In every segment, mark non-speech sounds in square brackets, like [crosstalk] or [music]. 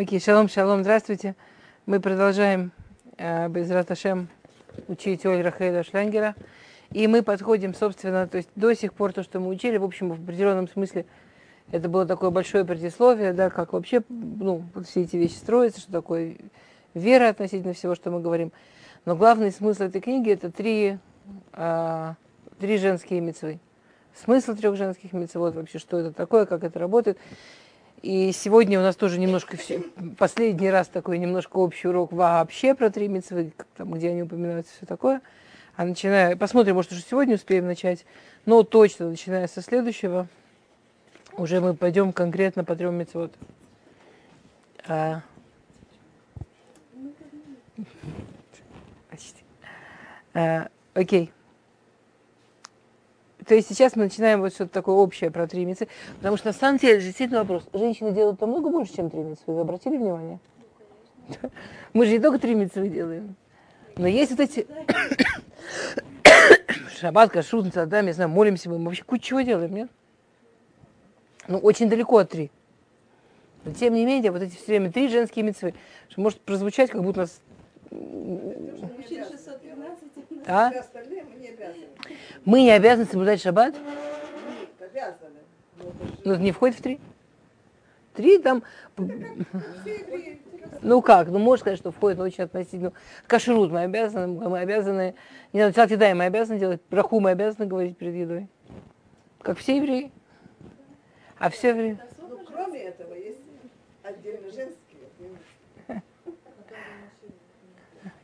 Окей, шалом, шалом, здравствуйте. Мы продолжаем э, без Раташем учить Оль Рахеля Шлянгера. И мы подходим, собственно, то есть до сих пор то, что мы учили, в общем, в определенном смысле, это было такое большое предисловие, да, как вообще, ну, все эти вещи строятся, что такое вера относительно всего, что мы говорим. Но главный смысл этой книги это три, э, три женские мецвы. Смысл трех женских мецвод, вообще, что это такое, как это работает. И сегодня у нас тоже немножко, последний раз такой немножко общий урок вообще про три митцвы, там, где они упоминаются, все такое. А начиная, посмотрим, может, уже сегодня успеем начать, но точно, начиная со следующего, уже мы пойдем конкретно по трем митцвот. А... Почти. А, окей. То есть сейчас мы начинаем вот что-то такое общее про три митцвы, потому что на самом деле действительно вопрос. Женщины делают намного больше, чем три митцвы. Вы обратили внимание? [laughs] Мы же не только три митцвы делаем. Но есть вот эти... [coughs] Шаббат, кашрут, да, я знаю, молимся мы, вообще кучу чего делаем, нет? Ну, очень далеко от три. Но тем не менее, вот эти все время три женские митцвы, что может прозвучать, как будто нас... А? Мы не обязаны соблюдать шаббат? Нет, обязаны. Ну, это не входит в три? Три там... Ну как, ну можно сказать, что входит, но очень относительно. Кашрут мы обязаны, мы обязаны, не знаю, цалт еда мы обязаны делать, браху мы обязаны говорить перед едой. Как все евреи. А все евреи. Ну, кроме этого, есть отдельно женские.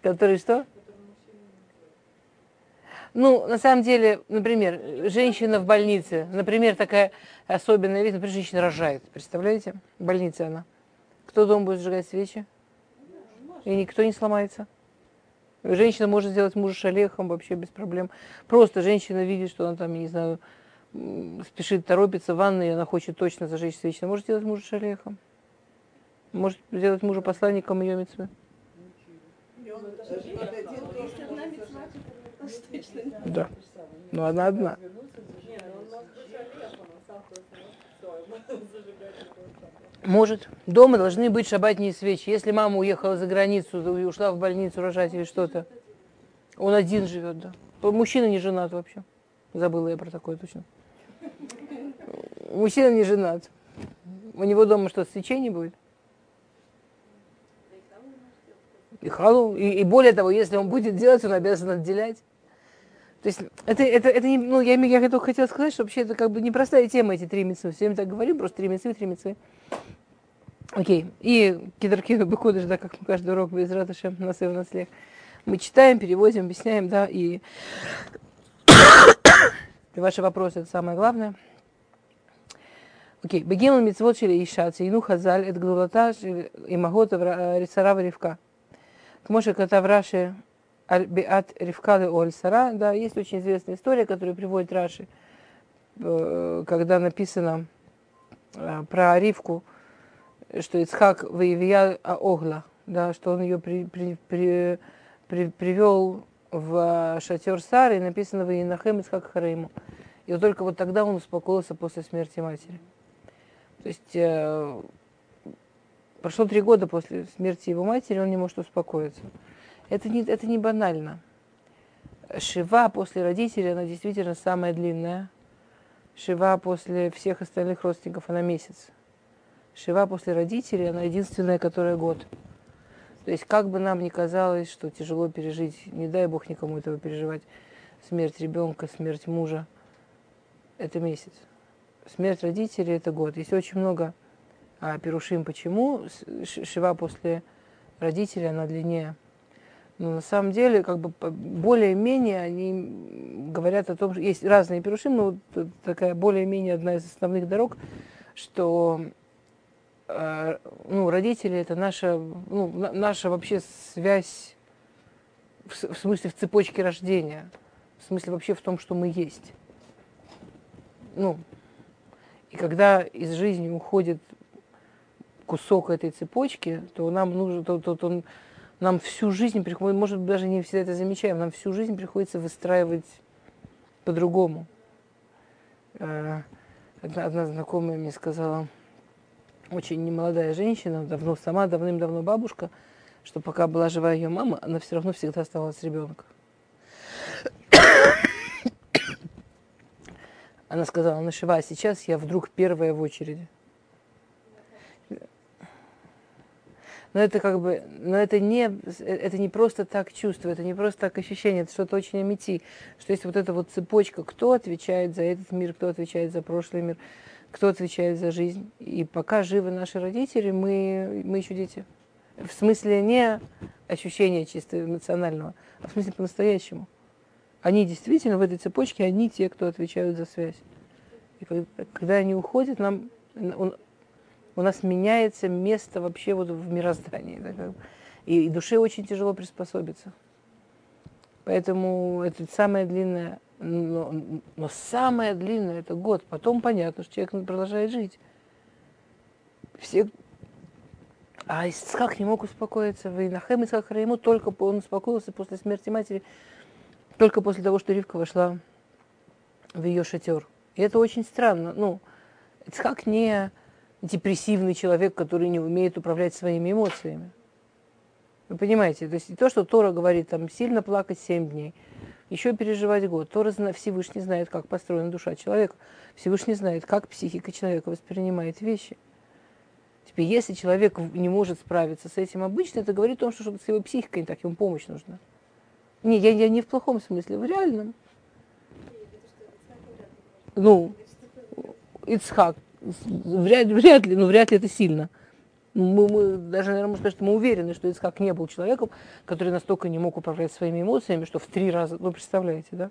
Которые что? Ну, на самом деле, например, женщина в больнице, например, такая особенная вещь, например, женщина рожает, представляете? В больнице она. Кто дома будет сжигать свечи? И никто не сломается. Женщина может сделать мужа шалехом вообще без проблем. Просто женщина видит, что она там, не знаю, спешит торопиться в ванной, и она хочет точно зажечь свечи. Она может сделать мужа шалехом. Может сделать мужа посланником ее митцвы. Да. Ну, одна одна. Может. Дома должны быть шабатные свечи. Если мама уехала за границу, ушла в больницу рожать или что-то, он один живет, да. Мужчина не женат вообще. Забыла я про такое точно. Мужчина не женат. У него дома что, свечей не будет? И халу. И, и более того, если он будет делать, он обязан отделять. То есть это, это, это не, ну, я, я только хотела сказать, что вообще это как бы непростая тема, эти три митцвы. Все время так говорим, просто три митцвы, три митцвы. Окей. И кидаркину бекудыш, да, как мы каждый урок без раташем на свой наслег. Мы читаем, переводим, объясняем, да, и [coughs] ваши вопросы это самое главное. Окей. Бегимл митцвот шели иша, цейну хазаль, это глулата и магота рисарава ривка. К Моше Катавраши Биат Ривкалы Оль Сара, да, есть очень известная история, которую приводит Раши, э, когда написано э, про Ривку, что Ицхак выявия Огла, да, что он ее при, при, при, при, привел в шатер Сары, и написано Ваинахем Ицхак Харейму. И вот только вот тогда он успокоился после смерти матери. То есть э, прошло три года после смерти его матери, он не может успокоиться. Это не, это не банально. Шива после родителей, она действительно самая длинная. Шива после всех остальных родственников, она месяц. Шива после родителей, она единственная, которая год. То есть как бы нам ни казалось, что тяжело пережить, не дай бог никому этого переживать, смерть ребенка, смерть мужа, это месяц. Смерть родителей – это год. Есть очень много а, перушим. Почему? Шива после родителей, она длиннее. Но на самом деле, как бы более-менее они говорят о том, что есть разные перушим, но вот такая более-менее одна из основных дорог, что э, ну, родители это наша, ну, наша вообще связь в, в смысле в цепочке рождения, в смысле вообще в том, что мы есть. Ну, и когда из жизни уходит кусок этой цепочки, то нам нужно, то, то, то нам всю жизнь приходится, может быть, даже не всегда это замечаем, нам всю жизнь приходится выстраивать по-другому. Э, одна, одна знакомая мне сказала, очень немолодая женщина, давно сама, давным-давно бабушка, что пока была жива ее мама, она все равно всегда оставалась ребенком. [coughs] Она сказала, Нашива, сейчас я вдруг первая в очереди. Но это как бы, но это не, это не просто так чувство, это не просто так ощущение, это что-то очень амети, что есть вот эта вот цепочка, кто отвечает за этот мир, кто отвечает за прошлый мир, кто отвечает за жизнь. И пока живы наши родители, мы, мы еще дети. В смысле не ощущения чисто эмоционального, а в смысле по-настоящему. Они действительно в этой цепочке, они те, кто отвечают за связь. И когда они уходят, нам, у нас меняется место вообще вот в мироздании. Да, как, и, и душе очень тяжело приспособиться. Поэтому это самое длинное, но, но самое длинное это год. Потом понятно, что человек продолжает жить. Все, а Исхак не мог успокоиться. Вейнахем Исхак ему только он успокоился после смерти матери только после того, что Ривка вошла в ее шатер. И это очень странно. Ну, Ицхак не депрессивный человек, который не умеет управлять своими эмоциями. Вы понимаете, то есть то, что Тора говорит, там, сильно плакать семь дней, еще переживать год. Тора Всевышний знает, как построена душа человека. Всевышний знает, как психика человека воспринимает вещи. Теперь, если человек не может справиться с этим обычно, это говорит о том, что что-то с его психикой не так, ему помощь нужна. Не, я, я не в плохом смысле, в реальном. Ну, Ицхак, вряд, вряд ли, ну вряд ли это сильно. Мы, мы даже, наверное, можно сказать, что мы уверены, что Ицхак не был человеком, который настолько не мог управлять своими эмоциями, что в три раза, вы представляете, да?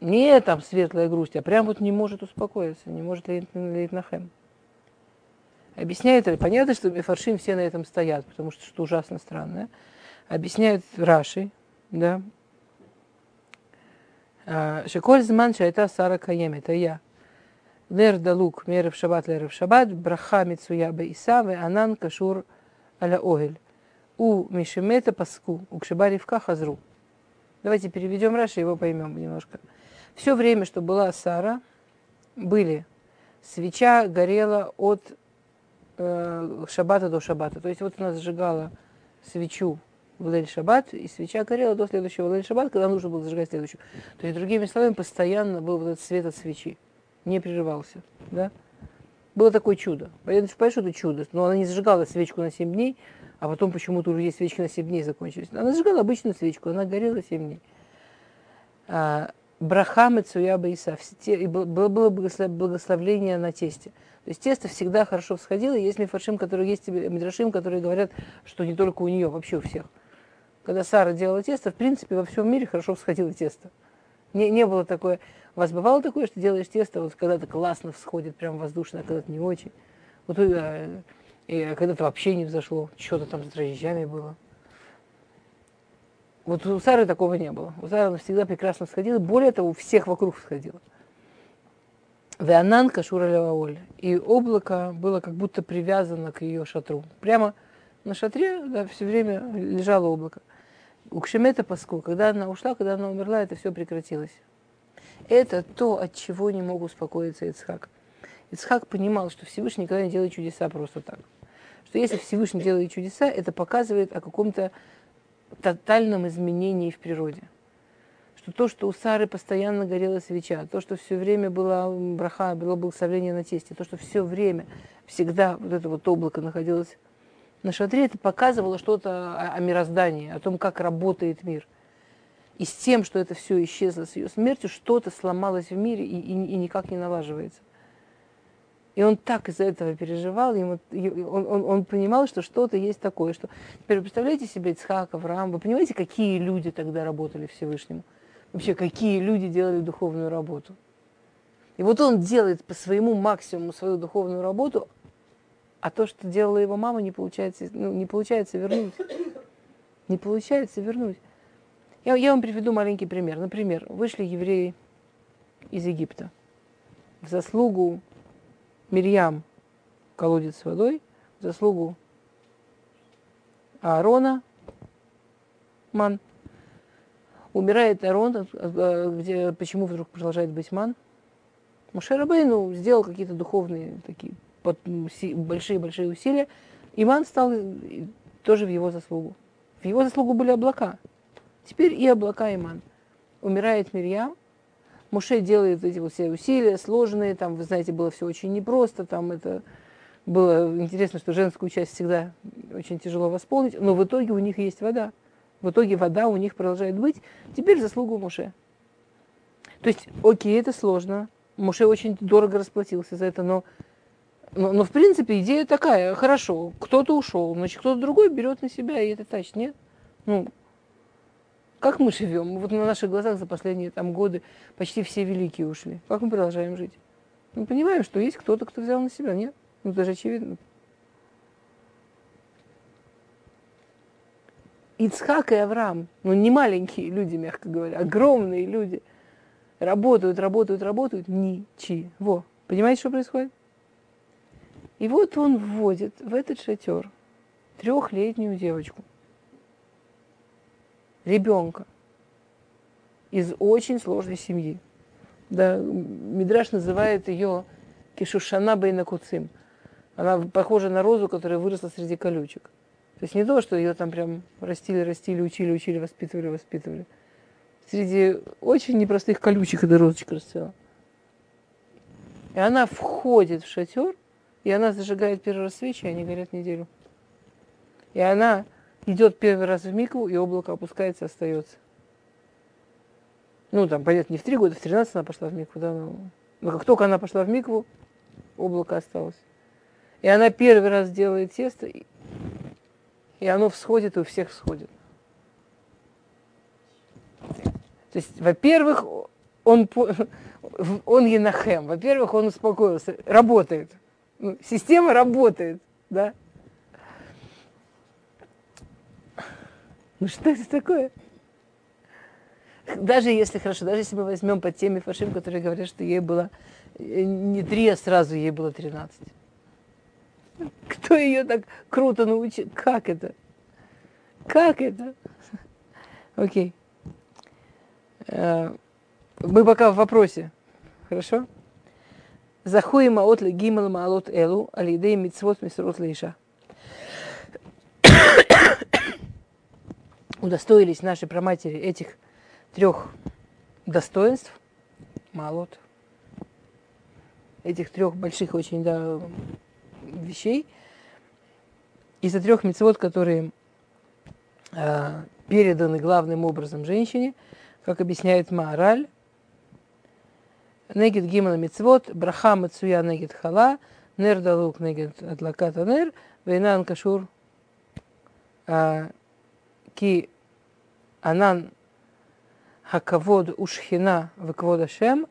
Не там светлая грусть, а прям вот не может успокоиться, не может леять на хэм. Объясняет, понятно, что Мефаршим все на этом стоят, потому что что ужасно странное. Объясняют Раши, да, Шеколь зман это Сара Каем, это я. Нер далук мерев шаббат лерев шаббат, браха мицуя баиса, анан кашур аля огель. У мишемета паску, у кшиба ривка хазру. Давайте переведем Раши, его поймем немножко. Все время, что была Сара, были свеча горела от э, шаббата до шаббата. То есть вот она зажигала свечу в Лель Шаббат, и свеча горела до следующего Лель Шаббат, когда нужно было зажигать следующую. То есть, другими словами, постоянно был вот этот свет от свечи, не прерывался. Да? Было такое чудо. Понятно, что это чудо, но она не зажигала свечку на 7 дней, а потом почему-то уже есть свечки на 7 дней закончились. Она зажигала обычную свечку, она горела 7 дней. А, браха Мецуя Баиса, было, было благословление на тесте. То есть тесто всегда хорошо всходило. Есть мифаршим, которые есть мидрашим, которые говорят, что не только у нее, вообще у всех когда Сара делала тесто, в принципе, во всем мире хорошо всходило тесто. Не, не было такое. У вас бывало такое, что делаешь тесто, вот когда-то классно всходит, прям воздушно, а когда-то не очень. Вот э, и когда-то вообще не взошло, что-то там с дрожжами было. Вот у Сары такого не было. У Сары она всегда прекрасно всходила. Более того, у всех вокруг всходила. Веанан кашура леваоль. И облако было как будто привязано к ее шатру. Прямо на шатре да, все время лежало облако. У Кшемета Паску, когда она ушла, когда она умерла, это все прекратилось. Это то, от чего не мог успокоиться Ицхак. Ицхак понимал, что Всевышний никогда не делает чудеса просто так. Что если Всевышний делает чудеса, это показывает о каком-то тотальном изменении в природе. Что то, что у Сары постоянно горела свеча, то, что все время была браха, было благословение на тесте, то, что все время, всегда вот это вот облако находилось на шатре это показывало что-то о, мироздании, о том, как работает мир. И с тем, что это все исчезло с ее смертью, что-то сломалось в мире и, и, и никак не налаживается. И он так из-за этого переживал, ему, он, он, он понимал, что что-то есть такое. Что... Теперь представляете себе Ицхак, Авраам, вы понимаете, какие люди тогда работали Всевышнему? Вообще, какие люди делали духовную работу? И вот он делает по своему максимуму свою духовную работу, а то, что делала его мама, не получается, ну, не получается вернуть. Не получается вернуть. Я, я вам приведу маленький пример. Например, вышли евреи из Египта в заслугу Мирьям колодец с водой, в заслугу Аарона ман. Умирает Аарон, где, почему вдруг продолжает быть ман? Моше Рабейну сделал какие-то духовные такие большие-большие усилия. Иман стал тоже в его заслугу. В его заслугу были облака. Теперь и облака Иман. Умирает Мирьям, Муше делает эти вот все усилия сложные, там, вы знаете, было все очень непросто, там это было интересно, что женскую часть всегда очень тяжело восполнить, но в итоге у них есть вода. В итоге вода у них продолжает быть. Теперь заслугу Муше. То есть, окей, это сложно. Муше очень дорого расплатился за это, но, но, но в принципе идея такая, хорошо, кто-то ушел, значит, кто-то другой берет на себя, и это тащит, нет? Ну, как мы живем? Вот на наших глазах за последние там, годы почти все великие ушли. Как мы продолжаем жить? Мы понимаем, что есть кто-то, кто взял на себя, нет? Ну, это же очевидно. Ицхак и Авраам, ну не маленькие люди, мягко говоря, огромные люди, работают, работают, работают, ничего. Понимаете, что происходит? И вот он вводит в этот шатер трехлетнюю девочку, ребенка из очень сложной семьи. Да, Мидраш называет ее Кишушана Бейнакуцим. Она похожа на розу, которая выросла среди колючек. То есть не то, что ее там прям растили, растили, учили, учили, воспитывали, воспитывали. Среди очень непростых колючек эта розочка расцвела. И она входит в шатер, и она зажигает первый раз свечи, и они горят неделю. И она идет первый раз в микву, и облако опускается, остается. Ну, там, понятно, не в три года, в 13 она пошла в микву, да, но, но как только она пошла в микву, облако осталось. И она первый раз делает тесто, и оно всходит, и у всех всходит. То есть, во-первых, он, [laughs] он енахем, во-первых, он успокоился, работает. Система работает, да. Ну что это такое? Даже если хорошо, даже если мы возьмем по теме Фашим, которые говорят, что ей было э, не три, а сразу ей было тринадцать. Кто ее так круто научил? Как это? Как это? Окей. Э, мы пока в вопросе. Хорошо? Захуи маот ли гимал маалот элу, алидей митцвот мисрот лейша. [coughs] Удостоились наши проматери этих трех достоинств, малот, этих трех больших очень да, вещей, из-за трех мецвод, которые э, переданы главным образом женщине, как объясняет Маораль, Негет гимна мецвод, браха мацуя негет хала, нер далук негет адлаката нер, вейнан кашур а, ки анан הכבוד ושכינה וכבוד השם,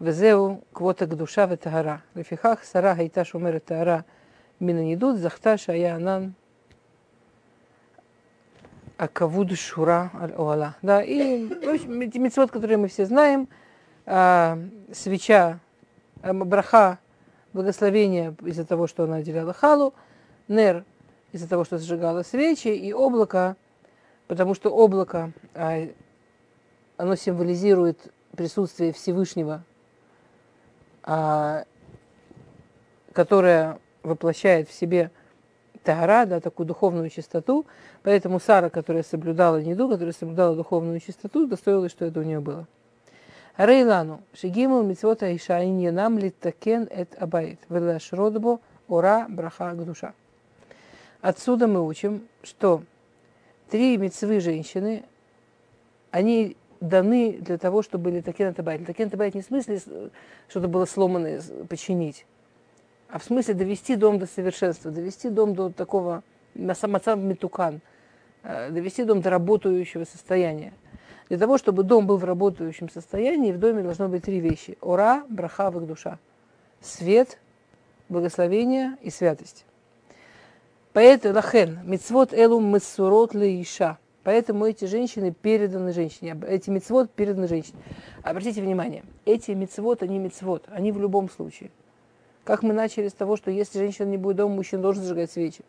וזהו כבוד הקדושה וטהרה. לפיכך שרה הייתה שומרת טהרה מן הנידוד, זכתה שהיה ענן הכבוד шура аль оала. Да, и в общем, эти митцвот, которые мы все знаем, а, свеча, а, браха, благословение из-за того, что она отделяла халу, нер из-за того, что сжигала свечи, и облако, потому что облако а, оно символизирует присутствие Всевышнего, а, которое воплощает в себе Тагара, да, такую духовную чистоту. Поэтому Сара, которая соблюдала неду, которая соблюдала духовную чистоту, достоилась, что это у нее было. Рейлану, шигимул митцвот аишаин янам литтакен эт абайт, велаш родбо ора браха душа. Отсюда мы учим, что три мецвы женщины, они даны для того, чтобы были такен табайт. Такен табайт не в смысле что-то было сломано, починить, а в смысле довести дом до совершенства, довести дом до такого на самоцам метукан, э, довести дом до работающего состояния. Для того, чтобы дом был в работающем состоянии, в доме должно быть три вещи. Ора, браха, душа. Свет, благословение и святость. Поэтому лахен, мицвот элу мисурот лейша – Поэтому эти женщины переданы женщине, эти мецвод переданы женщине. Обратите внимание, эти мецвод, они мецвод, они в любом случае. Как мы начали с того, что если женщина не будет дома, мужчина должен зажигать свечи.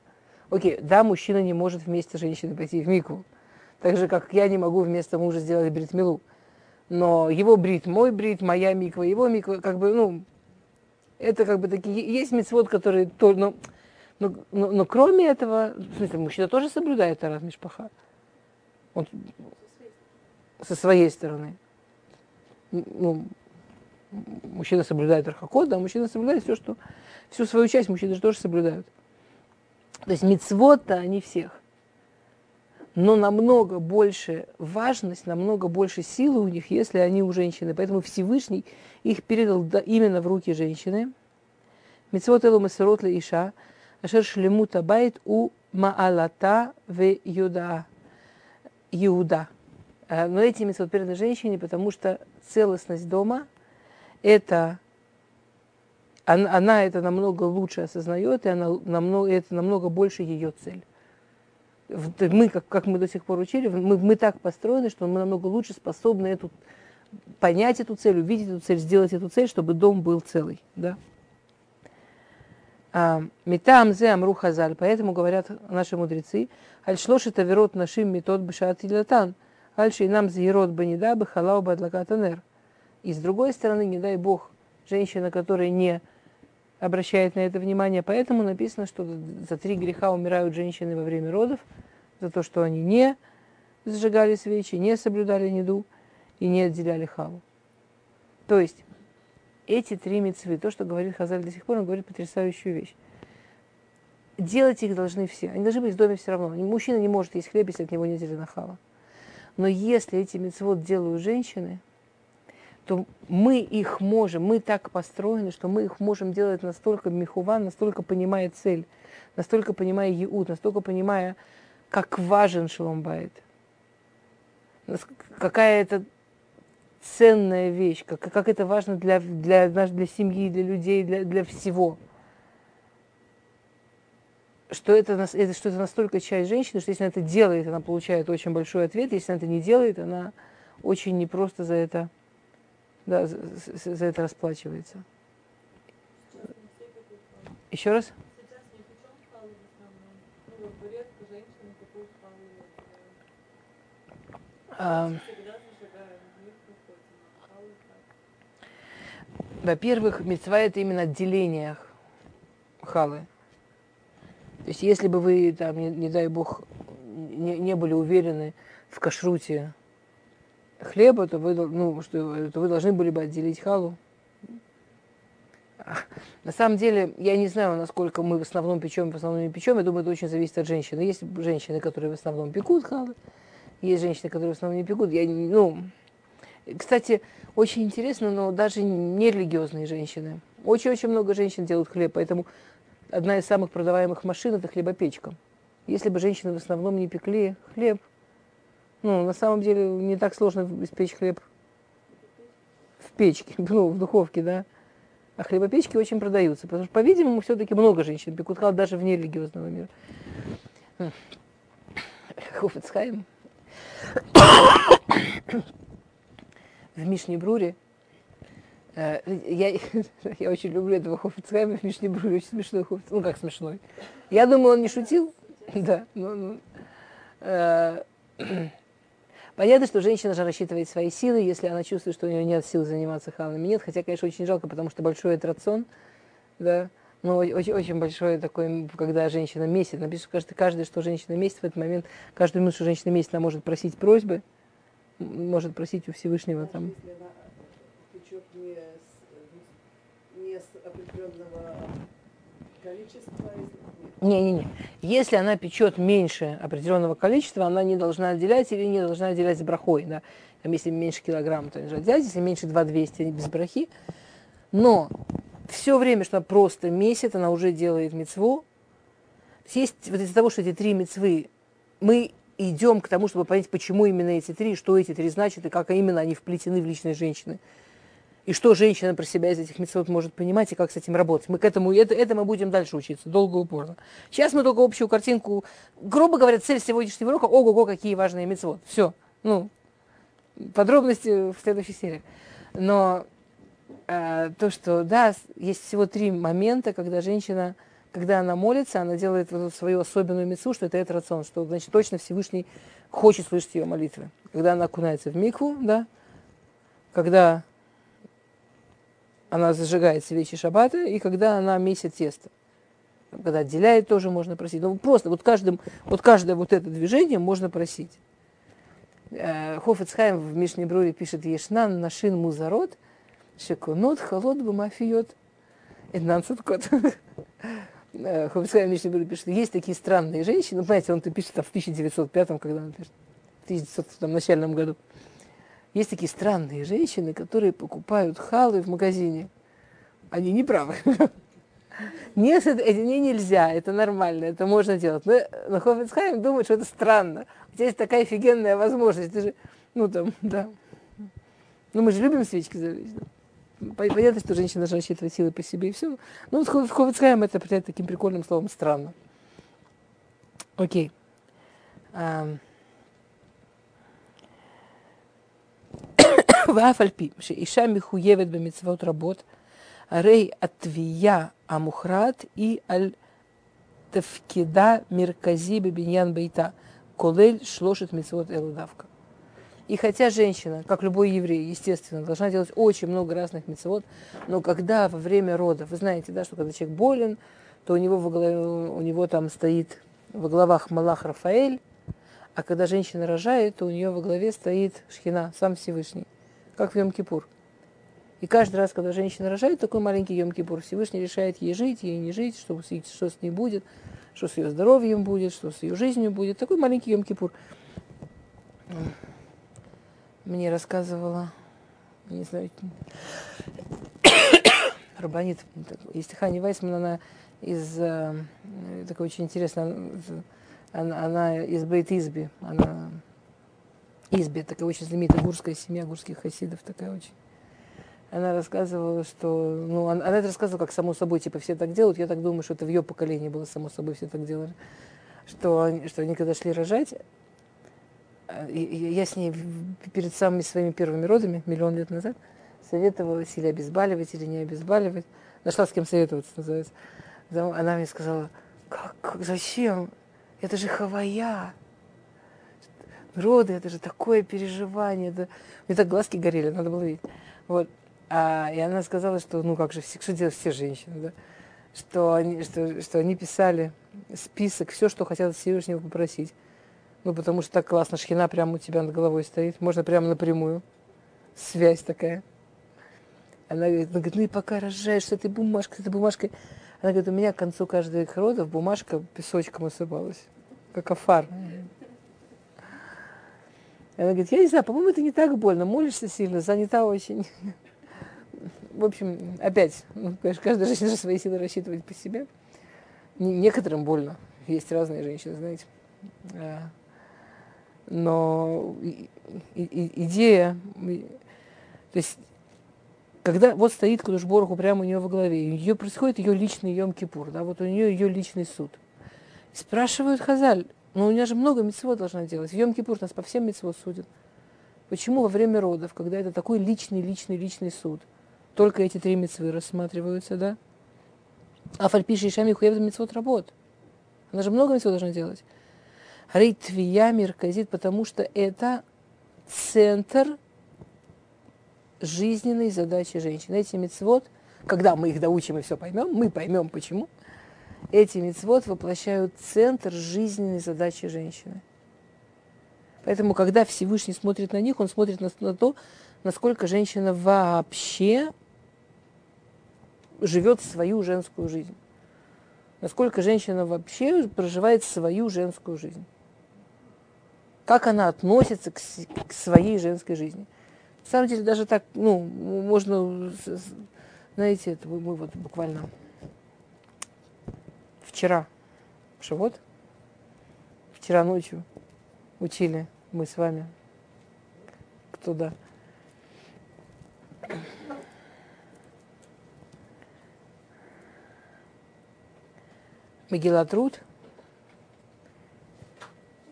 Окей, да, мужчина не может вместо женщины пойти в микву. Так же, как я не могу вместо мужа сделать бритмилу. но его брит, мой брит, моя миква, его миква, как бы, ну, это как бы такие, есть мецвод, которые, то, но, но, но, но кроме этого, в смысле, мужчина тоже соблюдает Тарат Мишпаха. Он со своей стороны. Ну, мужчина соблюдает Архакот, да, мужчина соблюдает все, что... Всю свою часть мужчины же тоже соблюдают. То есть мицвод-то они всех. Но намного больше важность, намного больше силы у них, если они у женщины. Поэтому Всевышний их передал именно в руки женщины. Мицвод элу масерот иша, ашер шлемута байт у маалата в юда. Иуда. Э, но эти митцвот переданы женщине, потому что целостность дома – это она, она это намного лучше осознает, и она намного, это намного больше ее цель. Мы, как, как мы до сих пор учили, мы, мы так построены, что мы намного лучше способны эту, понять эту цель, увидеть эту цель, сделать эту цель, чтобы дом был целый. Да? А, Метам зе амру хазаль. Поэтому говорят наши мудрецы, альшлоши таверот нашим метод бешат илатан, альши нам зирот банида бахалау бадлакатанер. И с другой стороны, не дай бог, женщина, которая не обращает на это внимание. Поэтому написано, что за три греха умирают женщины во время родов, за то, что они не зажигали свечи, не соблюдали неду и не отделяли хаву. То есть эти три мецвы, то, что говорит Хазаль до сих пор, он говорит потрясающую вещь. Делать их должны все. Они должны быть в доме все равно. Мужчина не может есть хлеб, если от него не отделена хава. Но если эти мецвод делают женщины, то мы их можем, мы так построены, что мы их можем делать настолько михуван, настолько понимая цель, настолько понимая еут, настолько понимая, как важен шаломбайт, какая это ценная вещь, как, как это важно для, для, для семьи, для людей, для, для всего. Что это, это, что это настолько часть женщины, что если она это делает, она получает очень большой ответ, если она это не делает, она очень непросто за это да, за, за это расплачивается. Еще раз? Во-первых, мецва это именно отделение халы. То есть, если бы вы, там, не, не дай бог, не, не были уверены в кашруте хлеба, то вы, ну, что, то вы должны были бы отделить халу. На самом деле, я не знаю, насколько мы в основном печем, в основном не печем. Я думаю, это очень зависит от женщины. Есть женщины, которые в основном пекут халы, есть женщины, которые в основном не пекут. Я, ну, кстати, очень интересно, но даже нерелигиозные женщины. Очень-очень много женщин делают хлеб, поэтому одна из самых продаваемых машин – это хлебопечка. Если бы женщины в основном не пекли хлеб, ну, на самом деле не так сложно испечь хлеб в печке, [laughs] ну, в духовке, да. А хлебопечки очень продаются, потому что, по-видимому, все-таки много женщин пекут хлеб даже вне религиозного мира. Хофицхайм. В Мишне Бруре э, я, [laughs] я очень люблю этого Хофицхайма в Мишне Бруре, очень смешной Хофиц, ну как смешной. Я думаю, он не шутил, [laughs] да, но, ну, э, Понятно, что женщина же рассчитывает свои силы, если она чувствует, что у нее нет сил заниматься хавнами. Нет, хотя, конечно, очень жалко, потому что большой это рацион, да, но очень, очень большое такое, когда женщина месяц, напишет, каждый, каждый, что женщина месяц в этот момент, каждую минуту, что женщина месяц, она может просить просьбы, может просить у Всевышнего там. Если она не с, не с определенного количества, не-не-не. Если она печет меньше определенного количества, она не должна отделять или не должна отделять с брахой. Да? Там, если меньше килограмма, то нельзя отделять, если меньше 2,200 без брахи. Но все время, что она просто месяц, она уже делает мецву. Есть вот из-за того, что эти три мецвы, мы идем к тому, чтобы понять, почему именно эти три, что эти три значат, и как именно они вплетены в личность женщины и что женщина про себя из этих мецвод может понимать, и как с этим работать. Мы к этому, это, это мы будем дальше учиться, долго и упорно. Сейчас мы только общую картинку, грубо говоря, цель сегодняшнего урока, ого-го, какие важные мецвод. Все, ну, подробности в следующей серии. Но э, то, что, да, есть всего три момента, когда женщина, когда она молится, она делает вот свою особенную мецву, что это это рацион, что, значит, точно Всевышний хочет слышать ее молитвы. Когда она окунается в микву, да, когда она зажигает свечи шаббата и когда она месит тесто. Когда отделяет, тоже можно просить. Ну, просто вот, каждым, вот каждое вот это движение можно просить. Э, Хофицхайм в Мишне Бруре пишет Ешнан нашин музарот, шекунот холод бумафиот. Эднан Суткот. Э, Хофицхайм в Мишне Бруре пишет, есть такие странные женщины, ну, знаете, он-то пишет там, в 1905, когда он пишет, в 1900 начальном году. Есть такие странные женщины, которые покупают халы в магазине. Они не правы. [laughs] Нет, это, не нельзя, это нормально, это можно делать. Но, но Хофицхайм думает, что это странно. У тебя есть такая офигенная возможность. Ты же, ну там, да. Ну мы же любим свечки зажечь. Да? Понятно, что женщина должна рассчитывать силы по себе и все. Ну, вот Хофицхайм это определяет таким прикольным словом странно. Окей. ואף על פי שאישה מחויבת במצוות רבות, הרי התביעה המוכרעת היא על תפקידה מרכזי בבניין ביתה, כולל שלושת מצוות אלו דווקא. И хотя женщина, как любой еврей, естественно, должна делать очень много разных мецвод, но когда во время родов, вы знаете, да, что когда человек болен, то у него, во главе, у него там стоит во главах Малах Рафаэль, а когда женщина рожает, то у нее во главе стоит Шхина, сам Всевышний, как в Йом-Кипур. И каждый раз, когда женщина рожает, такой маленький Йом-Кипур, Всевышний решает ей жить, ей не жить, что, что с ней будет, что с ее здоровьем будет, что с ее жизнью будет. Такой маленький Йом-Кипур. Мне рассказывала, не знаю, [coughs] Рабанит, есть Хани Вайсман, она из, э, такой очень интересно, она, она из Бейт-Изби, она Изби, такая очень знаменитая гурская семья, гурских хасидов, такая очень она рассказывала, что, ну, она, она это рассказывала как само собой, типа, все так делают, я так думаю, что это в ее поколении было само собой, все так делали, что они, что они когда шли рожать, э, я с ней перед самыми своими первыми родами, миллион лет назад, советовалась или обезболивать, или не обезболивать, нашла с кем советоваться, называется. Она мне сказала, как, зачем? Это же хавая. Роды, это же такое переживание. Это... Мне так глазки горели, надо было видеть. Вот. А, и она сказала, что, ну как же, что делают все женщины, да? Что они, что, что они писали список, все, что хотят Всевышнего попросить. Ну, потому что так классно, шхина прямо у тебя над головой стоит. Можно прямо напрямую. Связь такая. Она говорит, она говорит, ну и пока рожаешь с этой бумажкой, с этой бумажкой. Она говорит, у меня к концу каждых родов бумажка песочком осыпалась, как афар. И она говорит, я не знаю, по-моему, это не так больно, молишься сильно, занята очень в общем, опять, ну, конечно, каждая женщина свои силы рассчитывает по себе. Некоторым больно. Есть разные женщины, знаете. А, но идея, то есть, когда вот стоит Кудушбороху прямо у нее во главе, ее происходит ее личный Йом-Кипур, да, вот у нее ее личный суд. Спрашивают Хазаль, ну у нее же много митцвот должна делать. В Йом-Кипур нас по всем митцвот судят. Почему во время родов, когда это такой личный, личный, личный суд – только эти три мецвы рассматриваются, да? А фальпиши и шами хуев мецвод работ. Она же много мецвод должна делать. Рейтвия мерказит, потому что это центр жизненной задачи женщины. Эти мецвод, когда мы их доучим и все поймем, мы поймем почему. Эти мецвод воплощают центр жизненной задачи женщины. Поэтому, когда Всевышний смотрит на них, он смотрит на, то, насколько женщина вообще живет свою женскую жизнь. Насколько женщина вообще проживает свою женскую жизнь. Как она относится к, к своей женской жизни. На самом деле даже так, ну, можно, знаете, это мы вот буквально вчера, Шавот, вчера ночью учили мы с вами, кто да, Магилатруд.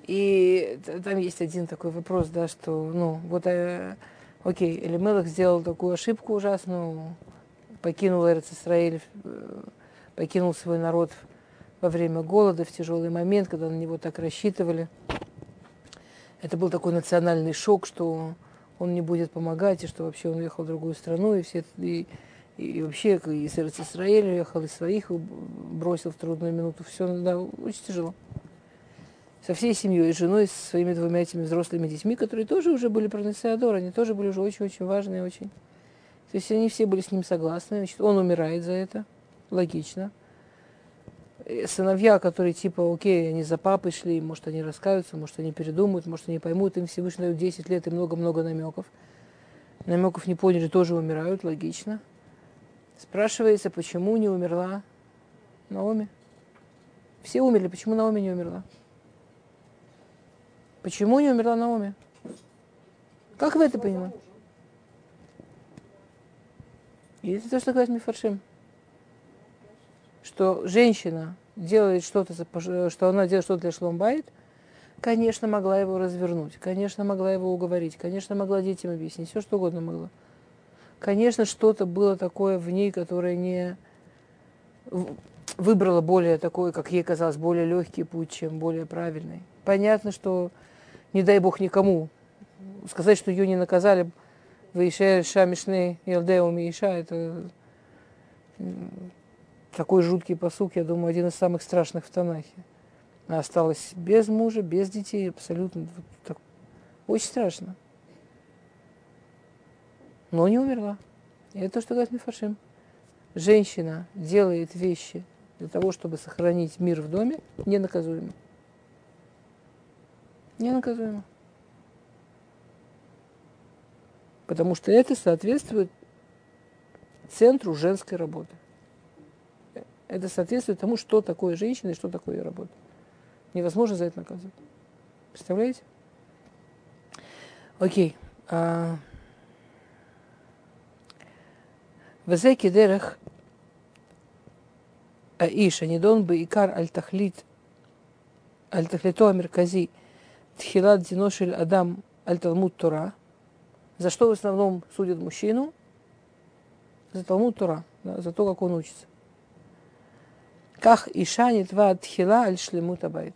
И там есть один такой вопрос, да, что, ну, вот, э, окей, Элимелах сделал такую ошибку ужасную, покинул Исраиль, э, покинул свой народ во время голода, в тяжелый момент, когда на него так рассчитывали. Это был такой национальный шок, что он не будет помогать, и что вообще он уехал в другую страну, и все и, и вообще из Израиля уехал, из своих бросил в трудную минуту. Все, да, очень тяжело. Со всей семьей, с женой, со своими двумя этими взрослыми детьми, которые тоже уже были про Несеадор, они тоже были уже очень-очень важные, очень. То есть они все были с ним согласны. Значит, он умирает за это. Логично. Э, сыновья, которые типа, окей, они за папой шли, может, они раскаются, может, они передумают, может, они поймут, им Всевышний дают 10 лет и много-много намеков. Намеков не поняли, тоже умирают, логично. Спрашивается, почему не умерла Наоми? Все умерли, почему Наоми не умерла? Почему не умерла Наоми? Как вы это понимаете? Это то, что говорит Мифаршим что женщина делает что-то, что она делает что-то для Шломбайт, конечно, могла его развернуть, конечно, могла его уговорить, конечно, могла детям объяснить, все что угодно могла. Конечно, что-то было такое в ней, которое не выбрала более такой, как ей казалось, более легкий путь, чем более правильный. Понятно, что не дай бог никому сказать, что ее не наказали, в Ише Шамишны Елдеу Мииша, это такой жуткий посук, я думаю, один из самых страшных в Танахе. Она осталась без мужа, без детей, абсолютно. Вот так, очень страшно. Но не умерла. И это то, что говорит Мифашим. Женщина делает вещи для того, чтобы сохранить мир в доме, ненаказуемо. Ненаказуемо. Потому что это соответствует центру женской работы это соответствует тому, что такое женщина и что такое ее работа. Невозможно за это наказывать. Представляете? Окей. А, Везеки дерех Аиша, недон бы икар аль-тахлит, амеркази тхилад амиркази, диношель адам аль-талмуд тура, за что в основном судят мужчину? За талмуд тура, да, за то, как он учится. Как Иша не тва тхила аль шлемут абайт.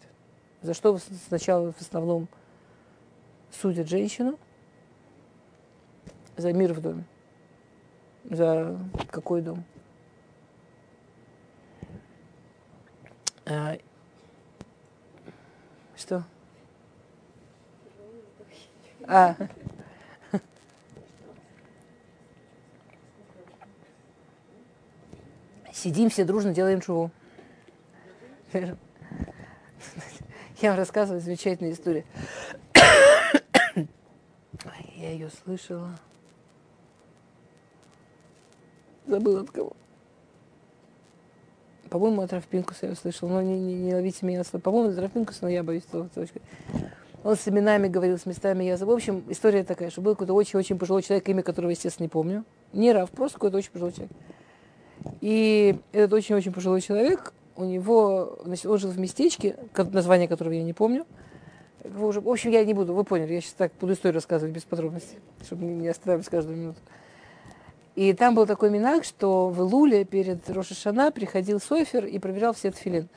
За что сначала в основном судят женщину? За мир в доме. За какой дом? А, что? А. Сидим все дружно, делаем чего? Я вам рассказываю замечательную историю. Я ее слышала. Забыла от кого. По-моему, от Рафпинкуса я услышала. Но не, не, не ловите меня на слово. По-моему, от Рафпинкуса, но я боюсь этого точка. Он с именами говорил, с местами я забыл. В общем, история такая, что был какой-то очень-очень пожилой человек, имя которого, естественно, не помню. Не Раф, просто какой-то очень пожилой человек. И этот очень-очень пожилой человек, у него, значит, он жил в местечке, название которого я не помню. В общем, я не буду, вы поняли, я сейчас так буду историю рассказывать без подробностей, чтобы не останавливать каждую минуту. И там был такой минак, что в Луле перед Рошашана приходил Софер и проверял все тфилин.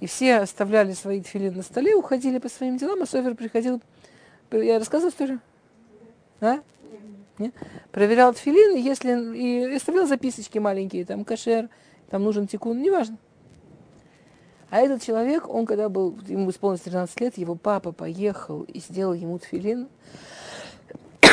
И все оставляли свои тфилин на столе, уходили по своим делам, а Софер приходил... Я рассказывала историю? А? Нет? Проверял тфилин, если, и оставлял записочки маленькие, там кашер, там нужен тикун, неважно. А этот человек, он когда был, ему исполнилось 13 лет, его папа поехал и сделал ему тфилин. [coughs]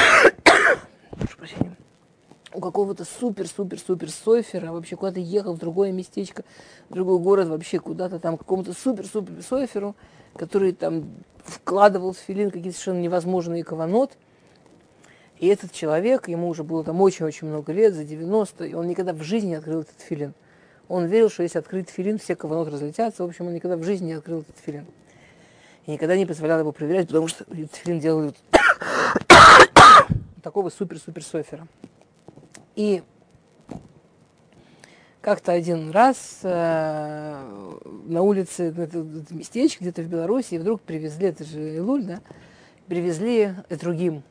У какого-то супер-супер-супер софера, вообще куда-то ехал в другое местечко, в другой город, вообще куда-то там, какому-то супер-супер соферу, который там вкладывал в филин какие-то совершенно невозможные каванот. И этот человек, ему уже было там очень-очень много лет, за 90, и он никогда в жизни не открыл этот филин. Он верил, что если открыть филин, все каванот разлетятся. В общем, он никогда в жизни не открыл этот филин. И никогда не позволял его проверять, потому что филин делал [coughs] такого супер-супер софера. И как-то один раз э, на улице, это, это местечко где-то в Беларуси, вдруг привезли, это же Илуль, да, привезли другим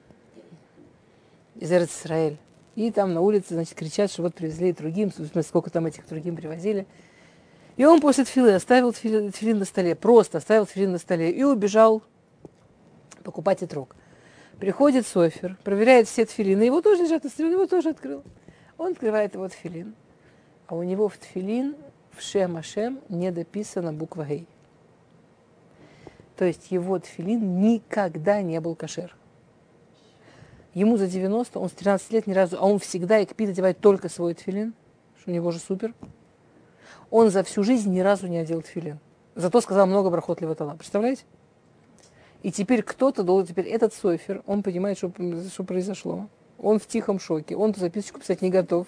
из Израиль. И там на улице, значит, кричат, что вот привезли другим, сколько там этих другим привозили. И он после тфилы оставил тфилин, на столе, просто оставил тфилин на столе и убежал покупать этрог. Приходит Софер, проверяет все тфилины, его тоже лежат на столе, его тоже открыл. Он открывает его тфилин, а у него в тфилин в Шем Ашем не дописана буква Гей. То есть его тфилин никогда не был кошер. Ему за 90, он с 13 лет ни разу, а он всегда экпид одевает только свой тфилин, что у него же супер. Он за всю жизнь ни разу не одел тфилин. Зато сказал много брахот Леватала. Представляете? И теперь кто-то должен, теперь этот Сойфер, он понимает, что, что произошло. Он в тихом шоке, он записочку писать не готов.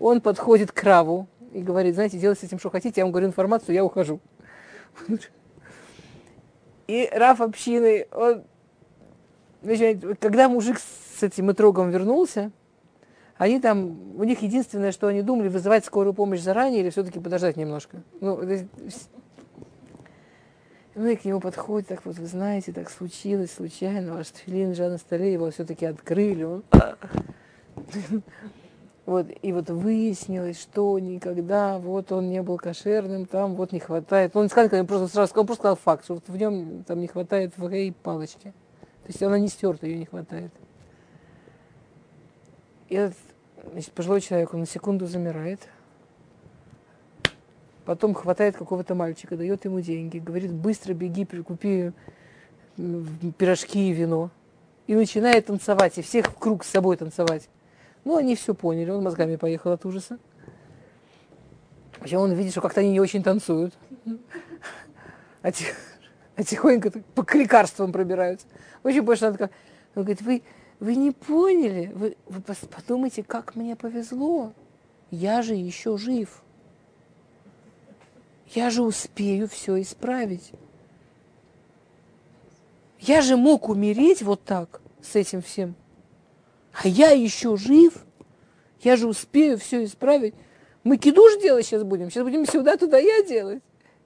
Он подходит к Раву и говорит, знаете, делайте с этим, что хотите, я вам говорю информацию, я ухожу. [laughs] И Раф общины, он, когда мужик с этим итрогом вернулся, они там, у них единственное, что они думали, вызывать скорую помощь заранее или все-таки подождать немножко. Ну, ну и к нему подходит, так вот, вы знаете, так случилось, случайно, ваш тфилин лежал на столе, его все-таки открыли. Он... [laughs] Вот, и вот выяснилось, что никогда вот он не был кошерным, там вот не хватает. Он не сказал, он просто сразу он просто сказал факт, что вот в нем там не хватает в и палочки. То есть она не стерта, ее не хватает. И этот значит, пожилой человек, он на секунду замирает, потом хватает какого-то мальчика, дает ему деньги, говорит, быстро беги, прикупи пирожки и вино. И начинает танцевать, и всех в круг с собой танцевать. Ну, они все поняли, он мозгами поехал от ужаса. Вообще он видит, что как-то они не очень танцуют. А, тих, тихонько по лекарствам пробираются. Очень больше надо как... Он говорит, вы, вы не поняли, вы, вы подумайте, как мне повезло. Я же еще жив. Я же успею все исправить. Я же мог умереть вот так с этим всем. А я еще жив, я же успею все исправить. Мы кидуш делать сейчас будем, сейчас будем сюда, туда я делать.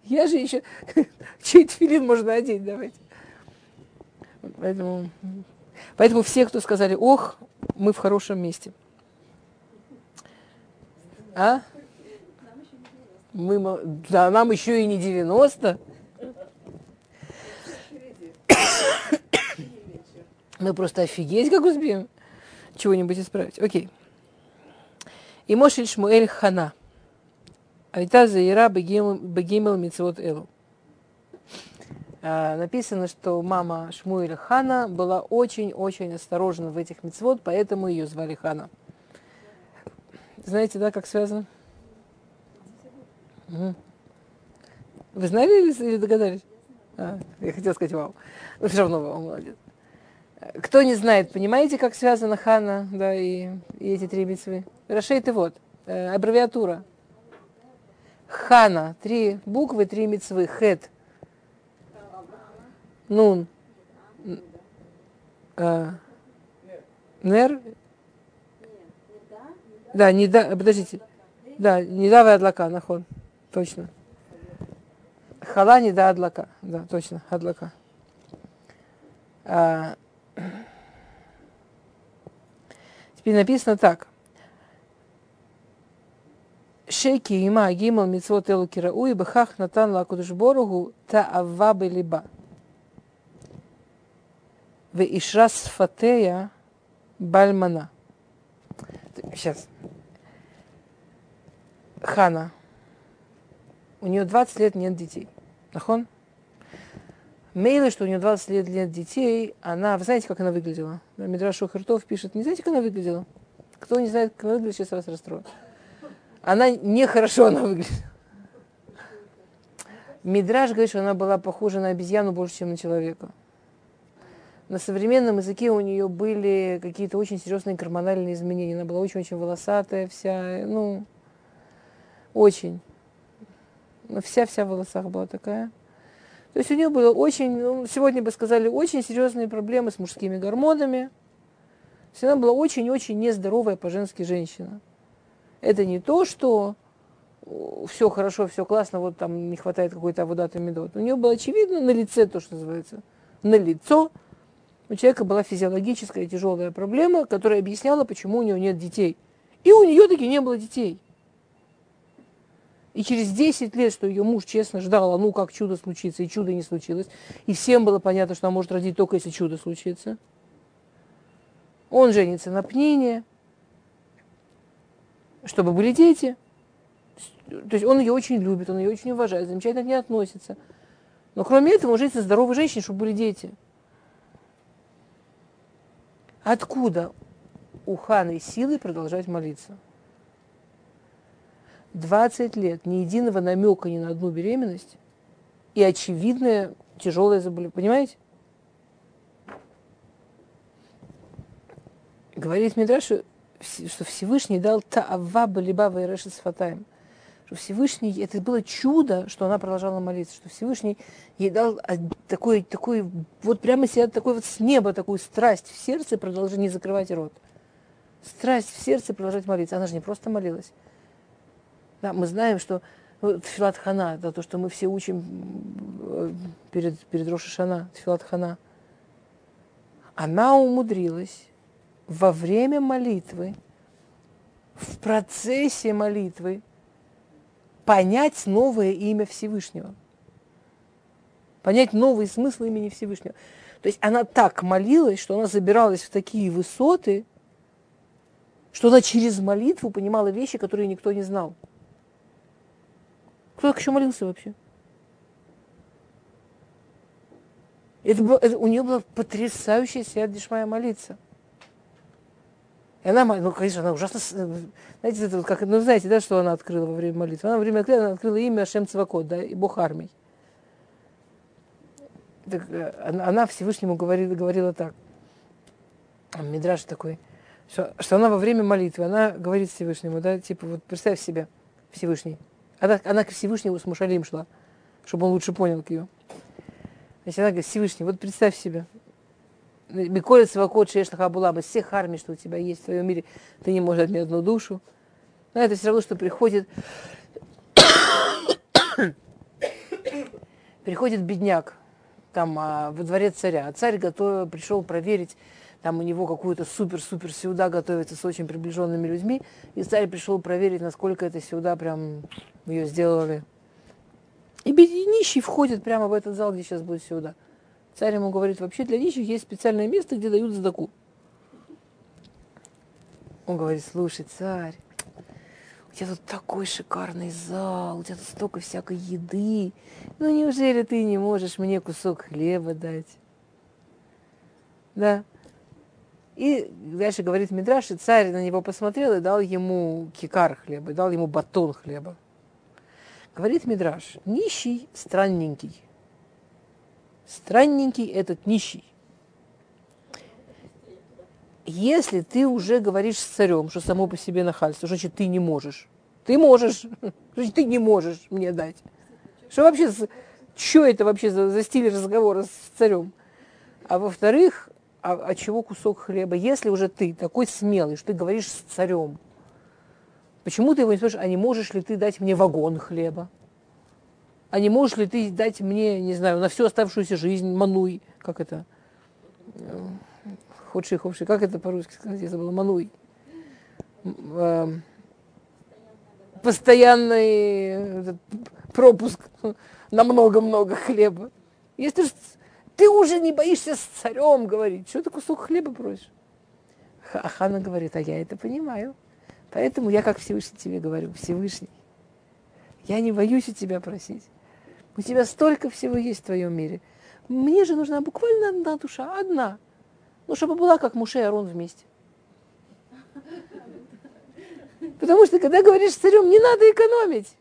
Я же еще... [laughs] Чей филин можно одеть, давайте. Поэтому, поэтому все, кто сказали, ох, мы в хорошем месте. А? Мы, да, нам еще и не 90. [coughs] Мы просто офигеть, как успеем чего-нибудь исправить. Окей. И Мошель Шмуэль Хана. Айта Заира Бегимел Мицвод Элу. А, написано, что мама Шмуэля Хана была очень-очень осторожна в этих мицвод, поэтому ее звали Хана. Знаете, да, как связано? Вы знали или догадались? А, я хотела сказать вау. Но все равно вау, молодец. Кто не знает, понимаете, как связана Хана, да, и, и эти три митцвы? Рашейт и вот, э, аббревиатура. Хана, три буквы, три митцвы. Хет. Нун. Э, нер. Да, не да, подождите. Да, не да, адлака, нахон. Точно. Хала не да адлака. Да, точно, адлака. А, Теперь написано так. Шейки има гимал митцвот элу кирау и бахах натан лакудыш борогу та аввабы либа. В ишрас фатея бальмана. Сейчас. Хана. У нее 20 лет нет детей. Нахон? Мейлы, что у нее 20 лет нет детей, она, вы знаете, как она выглядела? Мидраш Хартов пишет, не знаете, как она выглядела? Кто не знает, как она выглядит, сейчас вас расстрою. Она нехорошо она выглядит. Мидраш говорит, что она была похожа на обезьяну больше, чем на человека. На современном языке у нее были какие-то очень серьезные гормональные изменения. Она была очень-очень волосатая вся, ну, очень. Ну, вся-вся в волосах была такая. То есть у нее было очень, ну, сегодня бы сказали, очень серьезные проблемы с мужскими гормонами. То есть она была очень-очень нездоровая по-женски женщина. Это не то, что все хорошо, все классно, вот там не хватает какой-то аводата медот. У нее было очевидно на лице то, что называется, на лицо. У человека была физиологическая тяжелая проблема, которая объясняла, почему у нее нет детей. И у нее таки не было детей. И через 10 лет, что ее муж честно ждал, а ну как чудо случится, и чудо не случилось. И всем было понятно, что она может родить только если чудо случится. Он женится на Пнине, чтобы были дети. То есть он ее очень любит, он ее очень уважает, замечательно к ней относится. Но кроме этого, он женится здоровой женщине, чтобы были дети. Откуда у Ханы силы продолжать молиться? 20 лет, ни единого намека ни на одну беременность и очевидное тяжелое заболевание. Понимаете? Говорит Мидраш, что Всевышний дал таава балибава и решет сфатаем. Что Всевышний, это было чудо, что она продолжала молиться, что Всевышний ей дал такой, такой, вот прямо себя, такой вот с неба, такую страсть в сердце, продолжать не закрывать рот. Страсть в сердце продолжать молиться. Она же не просто молилась. Да, мы знаем, что ну, Тфилат Хана, да, то, что мы все учим э, перед, перед Рошашана, Тфилат Хана. Она умудрилась во время молитвы, в процессе молитвы понять новое имя Всевышнего. Понять новый смысл имени Всевышнего. То есть она так молилась, что она забиралась в такие высоты, что она через молитву понимала вещи, которые никто не знал. Кто так еще молился вообще? Это, было, это у нее была потрясающая свят Дишмая молиться. И она, ну, конечно, она ужасно, знаете, это как, ну, знаете, да, что она открыла во время молитвы? Она во время молитвы она открыла имя Ашем Цвакот, да, и Бог армий. Так, э, она Всевышнему говорила, говорила так. Мидраш такой, что, что она во время молитвы, она говорит Всевышнему, да, типа, вот представь себе, Всевышний, она, она к Всевышнему с Мушалим шла, чтобы он лучше понял ее. Значит, она говорит, Всевышний, вот представь себе, Миколец Вакот Шешлаха Булаба, всех армий, что у тебя есть в твоем мире, ты не можешь мне одну душу. Но это все равно, что приходит [coughs] приходит бедняк там а, во дворец царя, а царь готов, пришел проверить, там у него какую-то супер-супер сюда готовится с очень приближенными людьми, и царь пришел проверить, насколько эта сюда прям ее сделали. И нищий входит прямо в этот зал, где сейчас будет сюда. Царь ему говорит, вообще для нищих есть специальное место, где дают задаку. Он говорит, слушай, царь, у тебя тут такой шикарный зал, у тебя тут столько всякой еды. Ну неужели ты не можешь мне кусок хлеба дать? Да. И дальше говорит Мидраш, и царь на него посмотрел и дал ему кикар хлеба, дал ему батон хлеба. Говорит Мидраш, нищий, странненький. Странненький этот нищий. Если ты уже говоришь с царем, что само по себе нахальство, значит, ты не можешь. Ты можешь, [laughs] значит, ты не можешь мне дать. Что вообще, что это вообще за, за стиль разговора с царем? А во-вторых, а, а чего кусок хлеба? Если уже ты такой смелый, что ты говоришь с царем, почему ты его не спрашиваешь, а не можешь ли ты дать мне вагон хлеба? А не можешь ли ты дать мне, не знаю, на всю оставшуюся жизнь мануй, как это? Ходши, ховши, как это по-русски сказать, я забыла, мануй. Эм, постоянный пропуск на много-много хлеба. Если ты уже не боишься с царем говорить. Что ты кусок хлеба просишь? А Хана говорит, а я это понимаю. Поэтому я как Всевышний тебе говорю, Всевышний. Я не боюсь у тебя просить. У тебя столько всего есть в твоем мире. Мне же нужна буквально одна душа, одна. Ну, чтобы была как Муше и Арон вместе. Потому что, когда говоришь с царем, не надо экономить.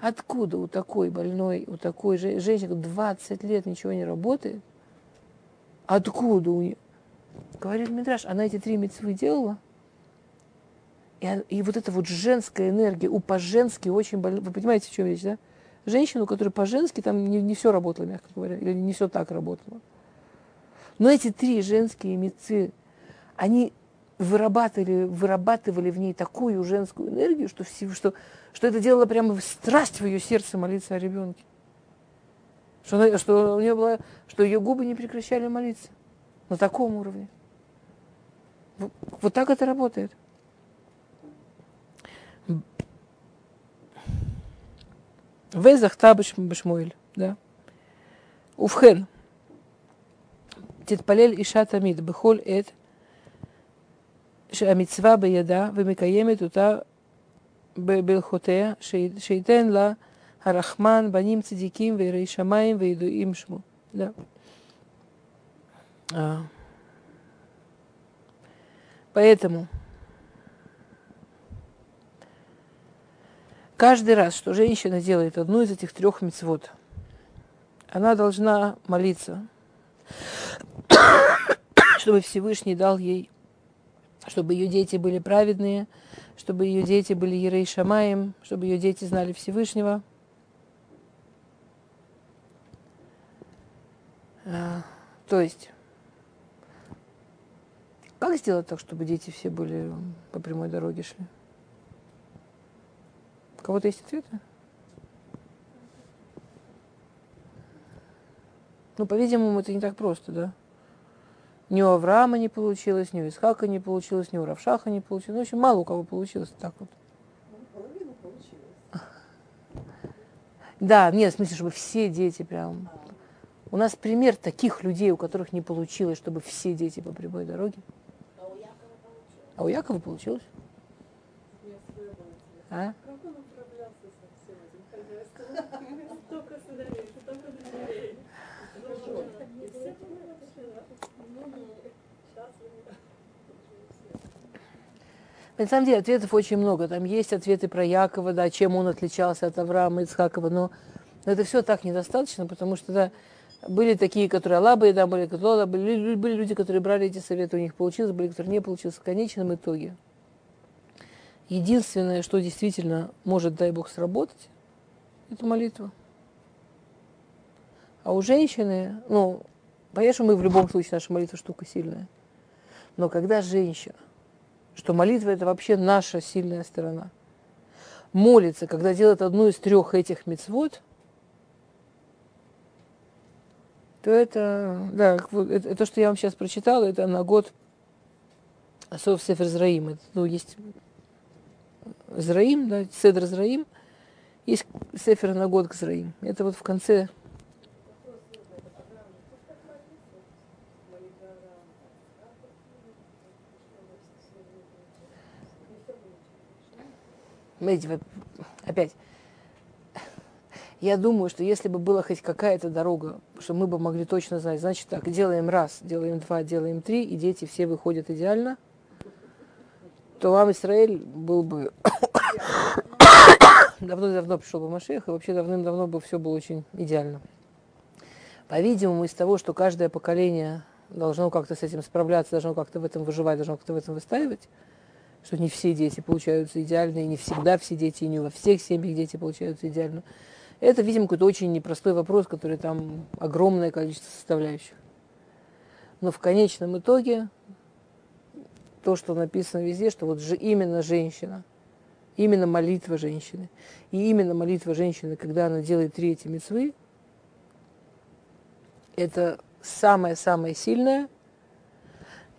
Откуда у такой больной, у такой же женщины 20 лет ничего не работает? Откуда у нее? Говорит Мидраш, она эти три мецвы делала, и, и вот эта вот женская энергия, у по-женски очень больно. Вы понимаете, в чем речь, да? Женщину, которая по-женски, там не, не все работало, мягко говоря, или не все так работало. Но эти три женские мецы, они вырабатывали, вырабатывали в ней такую женскую энергию, что, что, что это делало прямо страсть в ее сердце молиться о ребенке. Что, она, что у нее было, что ее губы не прекращали молиться на таком уровне. Вот так это работает. Везах табыш башмуэль, да. Уфхен. Титпалель иша тамид, бехоль эт, שהמצווה בידה ומקיימת אותה בהלכותיה, שייתן לה הרחמן בנים צדיקים ויראי שמיים וידועים שמו. Да. А. Поэтому каждый раз, что женщина делает одну из этих трех мецвод, она должна молиться, [coughs] чтобы Всевышний дал ей, чтобы ее дети были праведные, чтобы ее дети были Ерей Шамаем, чтобы ее дети знали Всевышнего. А, то есть, как сделать так, чтобы дети все были по прямой дороге шли? У кого-то есть ответы? Ну, по-видимому, это не так просто, да? Ни у Авраама не получилось, ни у Исхака не получилось, ни у Равшаха не получилось. Ну, общем, мало у кого получилось так вот. Получилось. Да, нет, в смысле, чтобы все дети прям... У нас пример таких людей, у которых не получилось, чтобы все дети по прямой дороге. А у Якова получилось. А? Как он управлялся со всем этим хозяйством? Столько сыновей, столько дочерей. И все На самом деле ответов очень много. Там есть ответы про Якова, да, чем он отличался от Авраама и Ицхакова, но, но это все так недостаточно, потому что да, были такие, которые Аллаба и да, были, которые, были, были люди, которые брали эти советы, у них получилось, были, которые не получилось. В конечном итоге единственное, что действительно может, дай Бог, сработать, это молитва. А у женщины, ну, понятно, мы в любом случае, наша молитва штука сильная. Но когда женщина, что молитва это вообще наша сильная сторона, молится, когда делает одну из трех этих мецвод, то это, да, это, то, что я вам сейчас прочитала, это на год Асов Сефер Зраим. Ну, есть Зраим, да, Седр Зраим, есть Сефер на год к Зраим. Это вот в конце Смотрите, опять, я думаю, что если бы была хоть какая-то дорога, что мы бы могли точно знать, значит так, делаем раз, делаем два, делаем три, и дети все выходят идеально, то вам Израиль был бы [coughs] давно-давно пришел бы Машех, и вообще давным-давно бы все было очень идеально. По-видимому, из того, что каждое поколение должно как-то с этим справляться, должно как-то в этом выживать, должно как-то в этом выстаивать, что не все дети получаются идеально, и не всегда все дети, и не во всех семьях дети получаются идеально. Это, видимо, какой-то очень непростой вопрос, который там огромное количество составляющих. Но в конечном итоге то, что написано везде, что вот же именно женщина, именно молитва женщины, и именно молитва женщины, когда она делает три эти мецвы, это самое-самое сильное,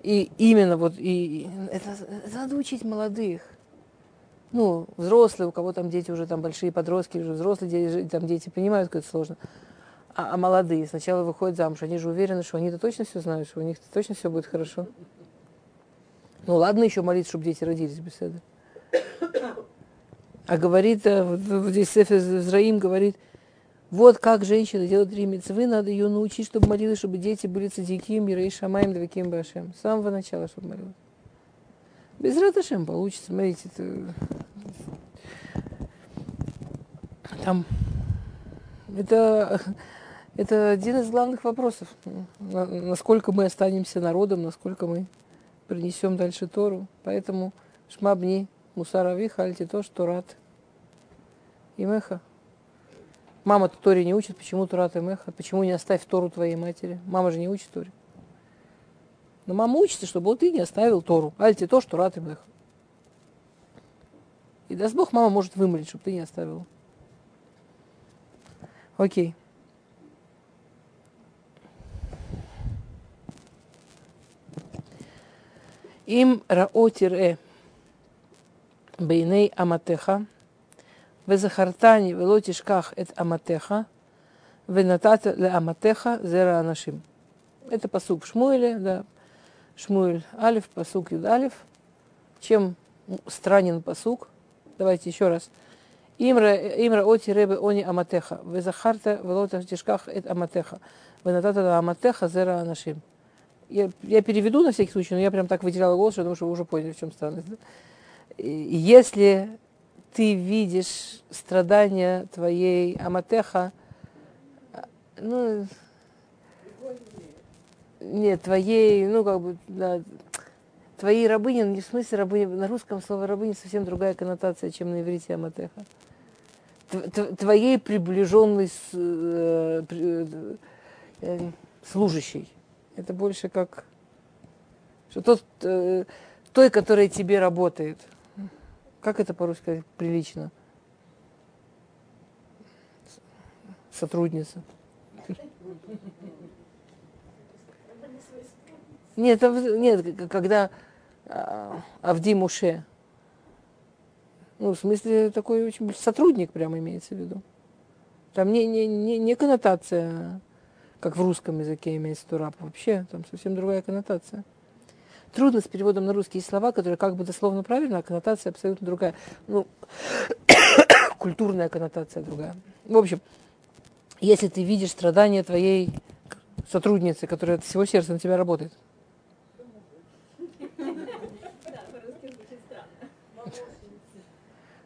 и именно вот, и это, это надо учить молодых. Ну, взрослые, у кого там дети уже там большие подростки, или взрослые дети, там дети понимают, как это сложно. А, а молодые сначала выходят замуж, они же уверены, что они-то точно все знают, что у них точно все будет хорошо. Ну ладно еще молиться, чтобы дети родились без этого. А говорит, э, вот здесь Сефер Зраим говорит, вот как женщина делает три митцвы, надо ее научить, чтобы молилась, чтобы дети были цадиким, Ирей Шамаем, Дваким Башем. С самого начала, чтобы молилась. Без Раташем получится, смотрите, это... там это, это один из главных вопросов. Насколько мы останемся народом, насколько мы принесем дальше Тору. Поэтому шмабни, мусарави, хальти то, что рад. И меха. Мама-то Торе не учит, почему Турат и Меха? Почему не оставь Тору твоей матери? Мама же не учит Торе. Но мама учится, чтобы вот ты не оставил Тору. Альте то, что рад и Меха. И даст Бог, мама может вымолить, чтобы ты не оставил. Окей. Им раотире бейней аматеха Везахартани вело тишках эт аматеха, венатата ле аматеха зера анашим. Это посук в да. Шмуэль Алиф, посук Юдалиф. Чем странен посук? Давайте еще раз. Имра, имра оти ребе они аматеха. Везахарта велота тишках эт аматеха. Венатата ле аматеха зера анашим. Я, я переведу на всякий случай, но я прям так выделяла голос, потому что вы уже поняли, в чем странность. Да? Если ты видишь страдания твоей аматеха, ну, нет, твоей, ну, как бы, да, твоей рабыни, не в смысле рабыни, на русском слово рабыня совсем другая коннотация, чем на иврите аматеха твоей приближенной э, э, служащей. Это больше как что тот, э, той, которая тебе работает. Как это по-русски прилично? Сотрудница. Нет, нет, когда а, Авди Муше, ну, в смысле, такой очень сотрудник прямо имеется в виду. Там не, не, не, не коннотация, как в русском языке имеется турап. Вообще, там совсем другая коннотация. Трудно с переводом на русские слова, которые как бы дословно правильно, а коннотация абсолютно другая. Ну, [coughs] культурная коннотация другая. В общем, если ты видишь страдания твоей сотрудницы, которая от всего сердца на тебя работает,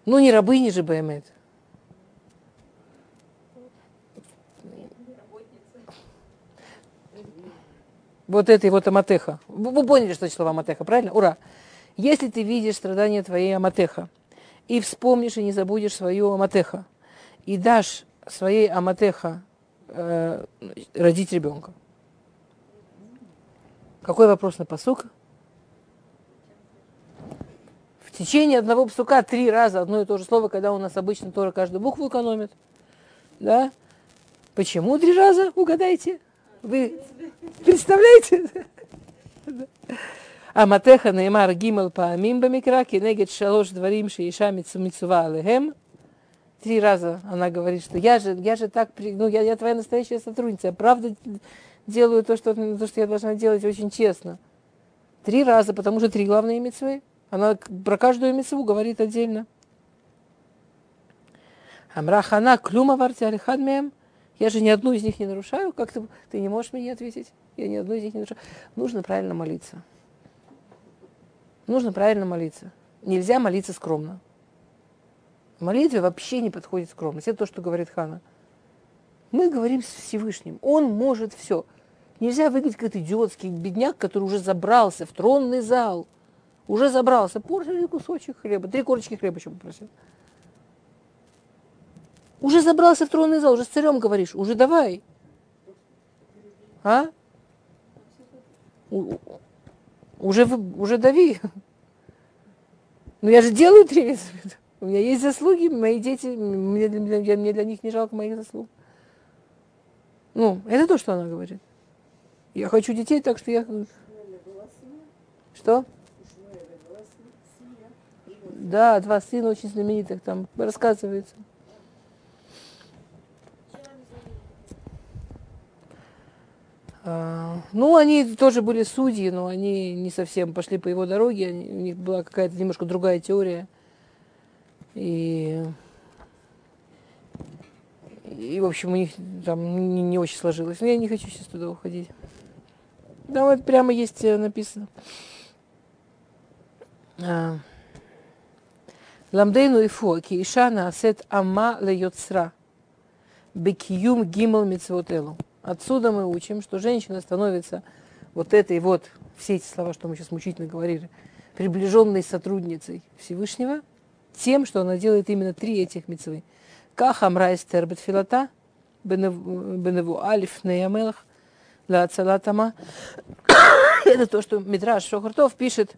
Ну, не рабыни же Баймет. Вот это и вот Аматеха. Вы поняли, что число Аматеха, правильно? Ура! Если ты видишь страдания твоей Аматеха, и вспомнишь и не забудешь свою Аматеха, и дашь своей Аматеха э, родить ребенка. Какой вопрос на посук? в течение одного псука три раза одно и то же слово, когда у нас обычно тоже каждую букву экономит. Да? Почему три раза? Угадайте. Вы представляете? Аматеха неймар гимел паамим бамикра, кенегет шалош дворим шеиша мицува алехем. Три раза она говорит, что я же, я же так, ну, я, я твоя настоящая сотрудница, я правда делаю то что, то, что я должна делать очень честно. Три раза, потому что три главные мецвы. Она про каждую мецву говорит отдельно. Амрахана клюма вартиалихадмеем. Я же ни одну из них не нарушаю. Как ты, ты не можешь мне ответить? Я ни одну из них не нарушаю. Нужно правильно молиться. Нужно правильно молиться. Нельзя молиться скромно. В молитве вообще не подходит скромность. Это то, что говорит Хана. Мы говорим с Всевышним. Он может все. Нельзя выглядеть как идиотский бедняк, который уже забрался в тронный зал – уже забрался, порцию кусочек хлеба, три корочки хлеба еще попросил. Уже забрался в тронный зал, уже с царем говоришь, уже давай. А? Уже, уже дави. Ну я же делаю три У меня есть заслуги, мои дети, мне для, мне для них не жалко моих заслуг. Ну, это то, что она говорит. Я хочу детей, так что я... Что? Да, два сына очень знаменитых там рассказывается. Ну, они тоже были судьи, но они не совсем пошли по его дороге. У них была какая-то немножко другая теория. И, и в общем, у них там не, не очень сложилось. Но я не хочу сейчас туда уходить. Да, вот прямо есть э, написано. А. Ламдейну ифо, ки иша наасет ама лейоцра, бекиюм гимал мицвотелу. Отсюда мы учим, что женщина становится вот этой вот, все эти слова, что мы сейчас мучительно говорили, приближенной сотрудницей Всевышнего, тем, что она делает именно три этих мецвы. Кахамра эстер бетфилата, беневу алиф неямелах, ла ацалатама. [coughs] Это то, что Мидраш Шохартов пишет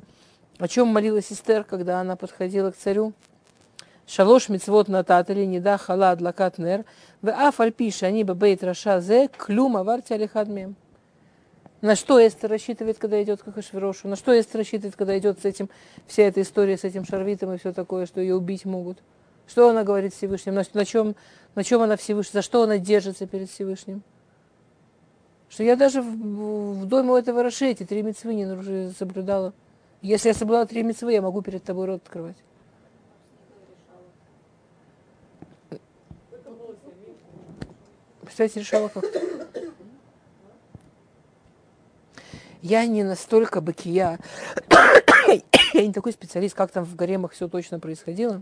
о чем молилась Эстер, когда она подходила к царю? Шалош мицвод нататали, не да халад лакат нер, в афальпиша они бейт раша зе, клюма варти алихадмем. На что Эстер рассчитывает, когда идет к Ахашвирошу? На что Эстер рассчитывает, когда идет с этим, вся эта история с этим шарвитом и все такое, что ее убить могут? Что она говорит Всевышним? На, на, чем, на чем она Всевышним? За что она держится перед Всевышним? Что я даже в, в доме у этого Раши эти три мецвы не соблюдала. Если я соблюдала три митцвы, я могу перед тобой рот открывать. Представьте, решала как Я не настолько бакия, [coughs] я не такой специалист, как там в гаремах все точно происходило.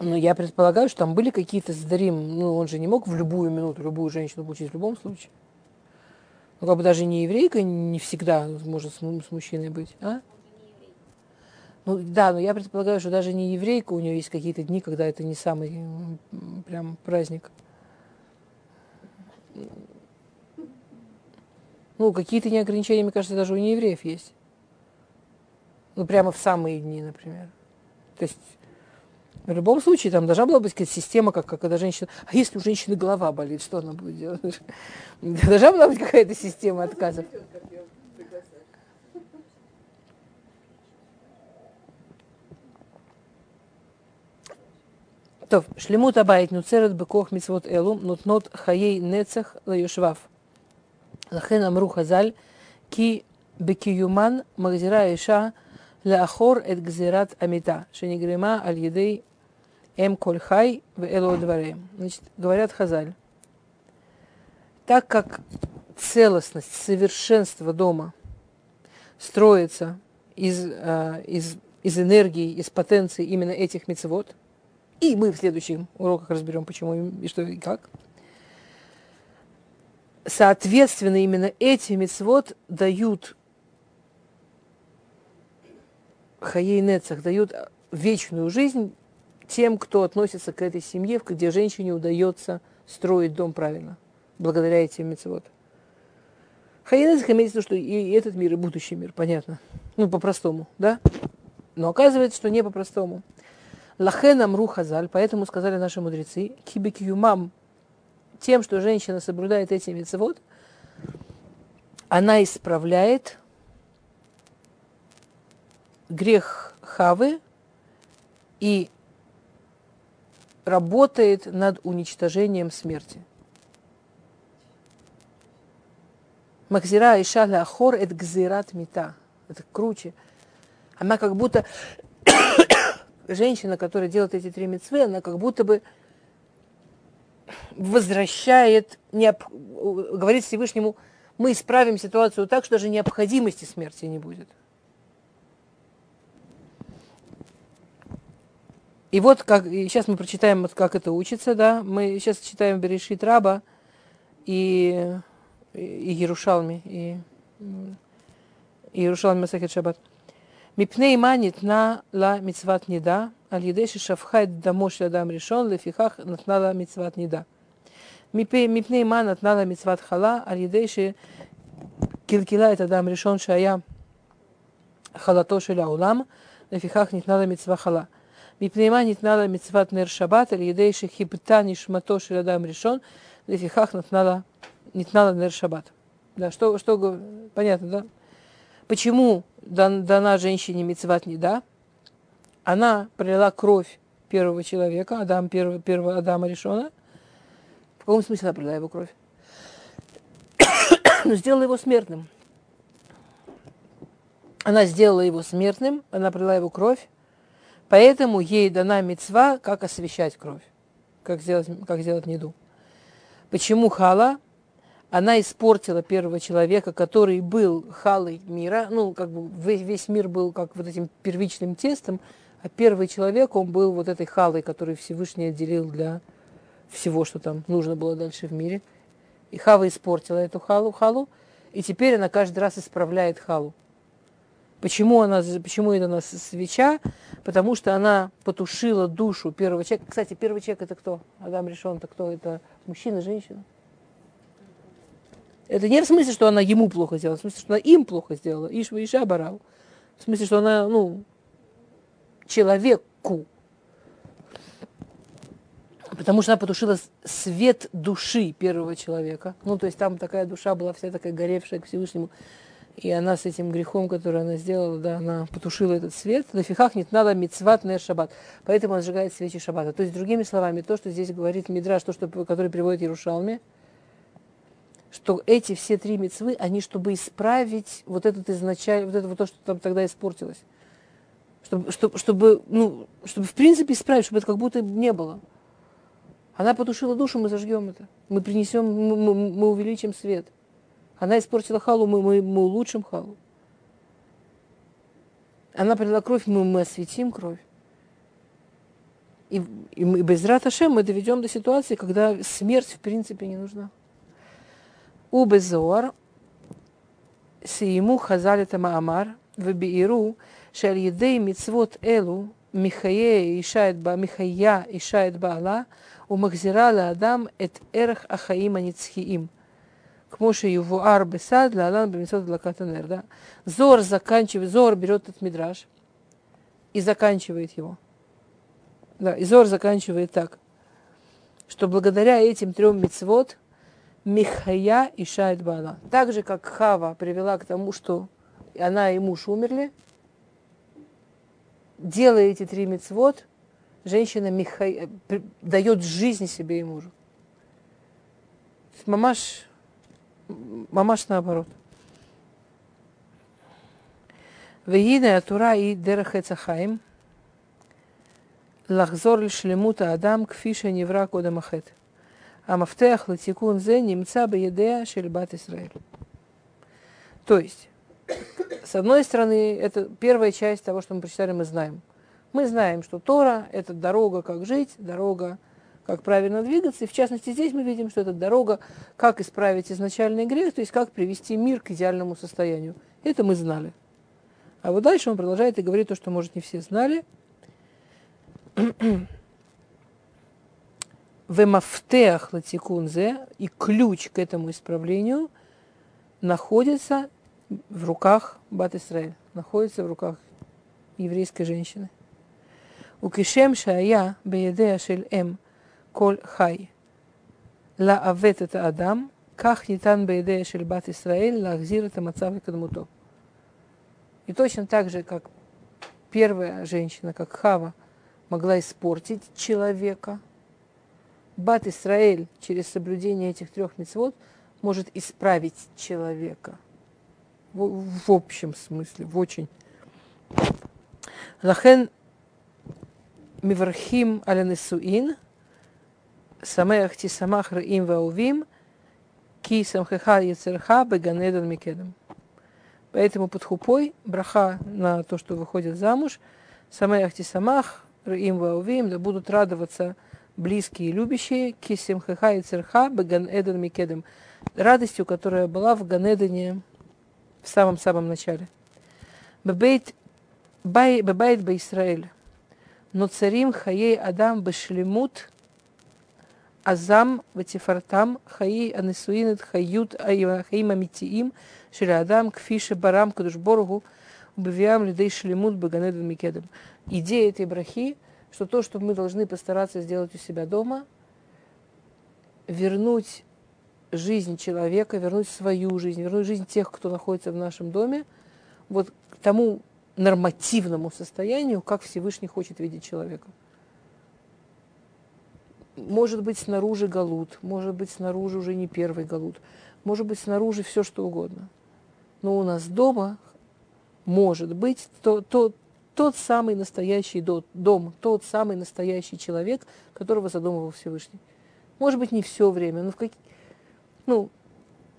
Но я предполагаю, что там были какие-то сдарим, ну он же не мог в любую минуту любую женщину получить в любом случае. Ну, как бы даже не еврейка не всегда может с, с мужчиной быть, а? Ну да, но я предполагаю, что даже не еврейка, у нее есть какие-то дни, когда это не самый прям праздник. Ну, какие-то неограничения, мне кажется, даже у неевреев есть. Ну, прямо в самые дни, например. То есть, в любом случае, там должна была быть какая-то система, как, как когда женщина... А если у женщины голова болит, что она будет делать? [laughs] Должна была быть какая-то система отказов. טוב, שלמות הבית נוצרת בכוח מצוות אלו, נותנות חיי נצח ליושביו. לכן אמרו חז"ל, כי בקיומן מחזירה האישה לאחור את גזירת המיתה, שנגרמה על ידי אם כל חי ואלו דבריהם. Значит, говорят Хазаль, так как целостность, совершенство дома строится из, из, из энергии, из потенции именно этих мецвод – и мы в следующих уроках разберем, почему и что и как. Соответственно, именно эти мецвод дают хаейнецах, дают вечную жизнь тем, кто относится к этой семье, где женщине удается строить дом правильно, благодаря этим мецвод. Хаейнецах имеется в виду, что и этот мир, и будущий мир, понятно. Ну, по-простому, да? Но оказывается, что не по-простому. Лахен амру хазаль, поэтому сказали наши мудрецы, кибекюмам, тем, что женщина соблюдает эти мецвод, она исправляет грех Хавы и работает над уничтожением смерти. Макзира и шаля ахор это гзират мита. Это круче. Она как будто женщина, которая делает эти три мецвы, она как будто бы возвращает, необ... говорит Всевышнему, мы исправим ситуацию так, что даже необходимости смерти не будет. И вот как, и сейчас мы прочитаем, как это учится, да, мы сейчас читаем Берешит Раба и, и, и Ярушалми, и, и Ярушалми Масахет Шаббат. מפני מה ניתנה לה מצוות נידה? על ידי ששפכה את דמו של אדם ראשון, לפיכך נתנה לה מצוות נידה. מפני מה נתנה לה מצוות חלה? על ידי שקלקלה את אדם ראשון שהיה חלתו של העולם, לפיכך ניתנה לה מצווה חלה. מפני מה ניתנה לה מצוות נר שבת? על ידי שחיבתה נשמתו של אדם ראשון, לפיכך נתנה לה, ניתנה לה נר шаббат. Да, что, что, понятно, да? Почему дана женщине мецват не да? Она пролила кровь первого человека, Адам, первого, первого Адама Решона. В каком смысле она пролила его кровь? [coughs] Но сделала его смертным. Она сделала его смертным, она пролила его кровь, поэтому ей дана мецва, как освещать кровь, как сделать, как сделать неду. Почему хала? Она испортила первого человека, который был халой мира, ну, как бы весь, весь мир был как вот этим первичным тестом, а первый человек, он был вот этой халой, который Всевышний отделил для всего, что там нужно было дальше в мире. И Хава испортила эту халу, халу, и теперь она каждый раз исправляет халу. Почему, она, почему это у нас свеча? Потому что она потушила душу первого человека. Кстати, первый человек это кто? Адам решен, это кто? Это мужчина, женщина? Это не в смысле, что она ему плохо сделала, в смысле, что она им плохо сделала. Ишва Иша Барау. В смысле, что она, ну, человеку. Потому что она потушила свет души первого человека. Ну, то есть там такая душа была вся такая горевшая к Всевышнему. И она с этим грехом, который она сделала, да, она потушила этот свет. На фихах нет надо мицват на шаббат. Поэтому она сжигает свечи шаббата. То есть, другими словами, то, что здесь говорит Мидраш, то, что, который приводит Иерушалме, что эти все три мецвы, они чтобы исправить вот этот изначально, вот это вот то, что там тогда испортилось. Чтобы, чтобы, чтобы, ну, чтобы в принципе исправить, чтобы это как будто не было. Она потушила душу, мы зажгем это. Мы принесем, мы, мы, мы увеличим свет. Она испортила халу, мы, мы, мы улучшим халу. Она пролила кровь, мы, мы осветим кровь. И, и, и без Раташем мы доведем до ситуации, когда смерть в принципе не нужна. У Безор סיימו חז"ל את המאמר וביארו שעל ידי מצוות אלו מחיה אישה את, מחיה אישה את בעלה ומחזירה לאדם את ערך החיים הנצחיים. כמו שיבואר בסד, להלן במצוות הדלקת הנר. Да? Зор заканчивает, Зор берет этот мидраж и заканчивает его. Да, и Зор заканчивает так, что благодаря этим трем мецвод Михая и Шайт Бала. Так же, как Хава привела к тому, что она и муж умерли, делая эти три мецвод, женщина Михая э, дает жизнь себе и мужу. Мамаш, мамаш наоборот. Вегина Атура и Дерахецахаим. Лахзор Шлемута Адам к Кфиша Невра Кодамахет. Амафтех латикун зе немца баедея шельбат Исраэль. То есть, с одной стороны, это первая часть того, что мы прочитали, мы знаем. Мы знаем, что Тора – это дорога, как жить, дорога, как правильно двигаться. И в частности, здесь мы видим, что это дорога, как исправить изначальный грех, то есть как привести мир к идеальному состоянию. Это мы знали. А вот дальше он продолжает и говорит то, что, может, не все знали. Вемафтеах латикунзе и ключ к этому исправлению находится в руках Бат Исраэль, находится в руках еврейской женщины. У кишем шая беедея шель эм коль хай лаавет это адам, как нитан беедея шель Бат Исраэль лахзир это мацав кадмуто. И точно так же, как первая женщина, как Хава, могла испортить человека, Бат Исраэль через соблюдение этих трех мецвод может исправить человека. В, в общем смысле, в очень. Лахен мивархим аленесуин, самеах тисамах раим ваувим, ки самхеха яцерха беганедан микедам. Поэтому под хупой браха на то, что выходит замуж, самеах тисамах раим ваувим, да будут радоваться близкие и любящие, кисем хеха и церха, беган эден микедем, радостью, которая была в Ганедане в самом-самом начале. Бебейт бай, бебайт бе Исраэль, но царим хаей адам бешлемут, азам в ватифартам хаей анесуинет хают хаим амитиим, шеля адам кфише барам кадушборгу, убивиам людей шлемут беганеден микедем. Идея этой брахи – что то, что мы должны постараться сделать у себя дома, вернуть жизнь человека, вернуть свою жизнь, вернуть жизнь тех, кто находится в нашем доме, вот к тому нормативному состоянию, как Всевышний хочет видеть человека. Может быть, снаружи галут, может быть, снаружи уже не первый галут, может быть, снаружи все что угодно. Но у нас дома может быть то, то, тот самый настоящий дом, тот самый настоящий человек, которого задумывал Всевышний. Может быть, не все время, но в какие... Ну,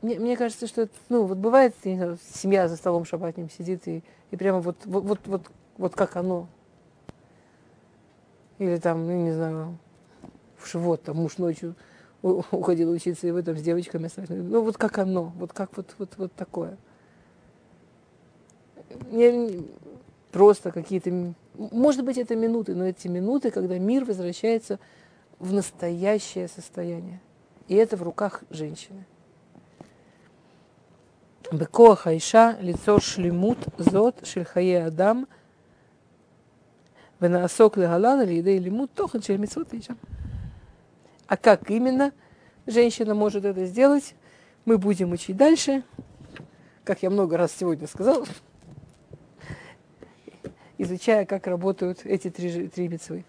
мне, мне кажется, что это, ну, вот бывает, не знаю, семья за столом шабатним сидит и, и прямо вот, вот, вот, вот, вот как оно. Или там, ну, не знаю, в живот, там муж ночью уходил учиться, и вы там с девочками Ну, вот как оно, вот как вот, вот, вот такое. Я, просто какие-то... Может быть, это минуты, но эти минуты, когда мир возвращается в настоящее состояние. И это в руках женщины. Бекоа хайша, лицо шлемут, зот, шельхае адам, венаасок легалана, лиде лимут, тохан шельмицот А как именно женщина может это сделать, мы будем учить дальше. Как я много раз сегодня сказала, изучая, как работают эти три, три митцвы.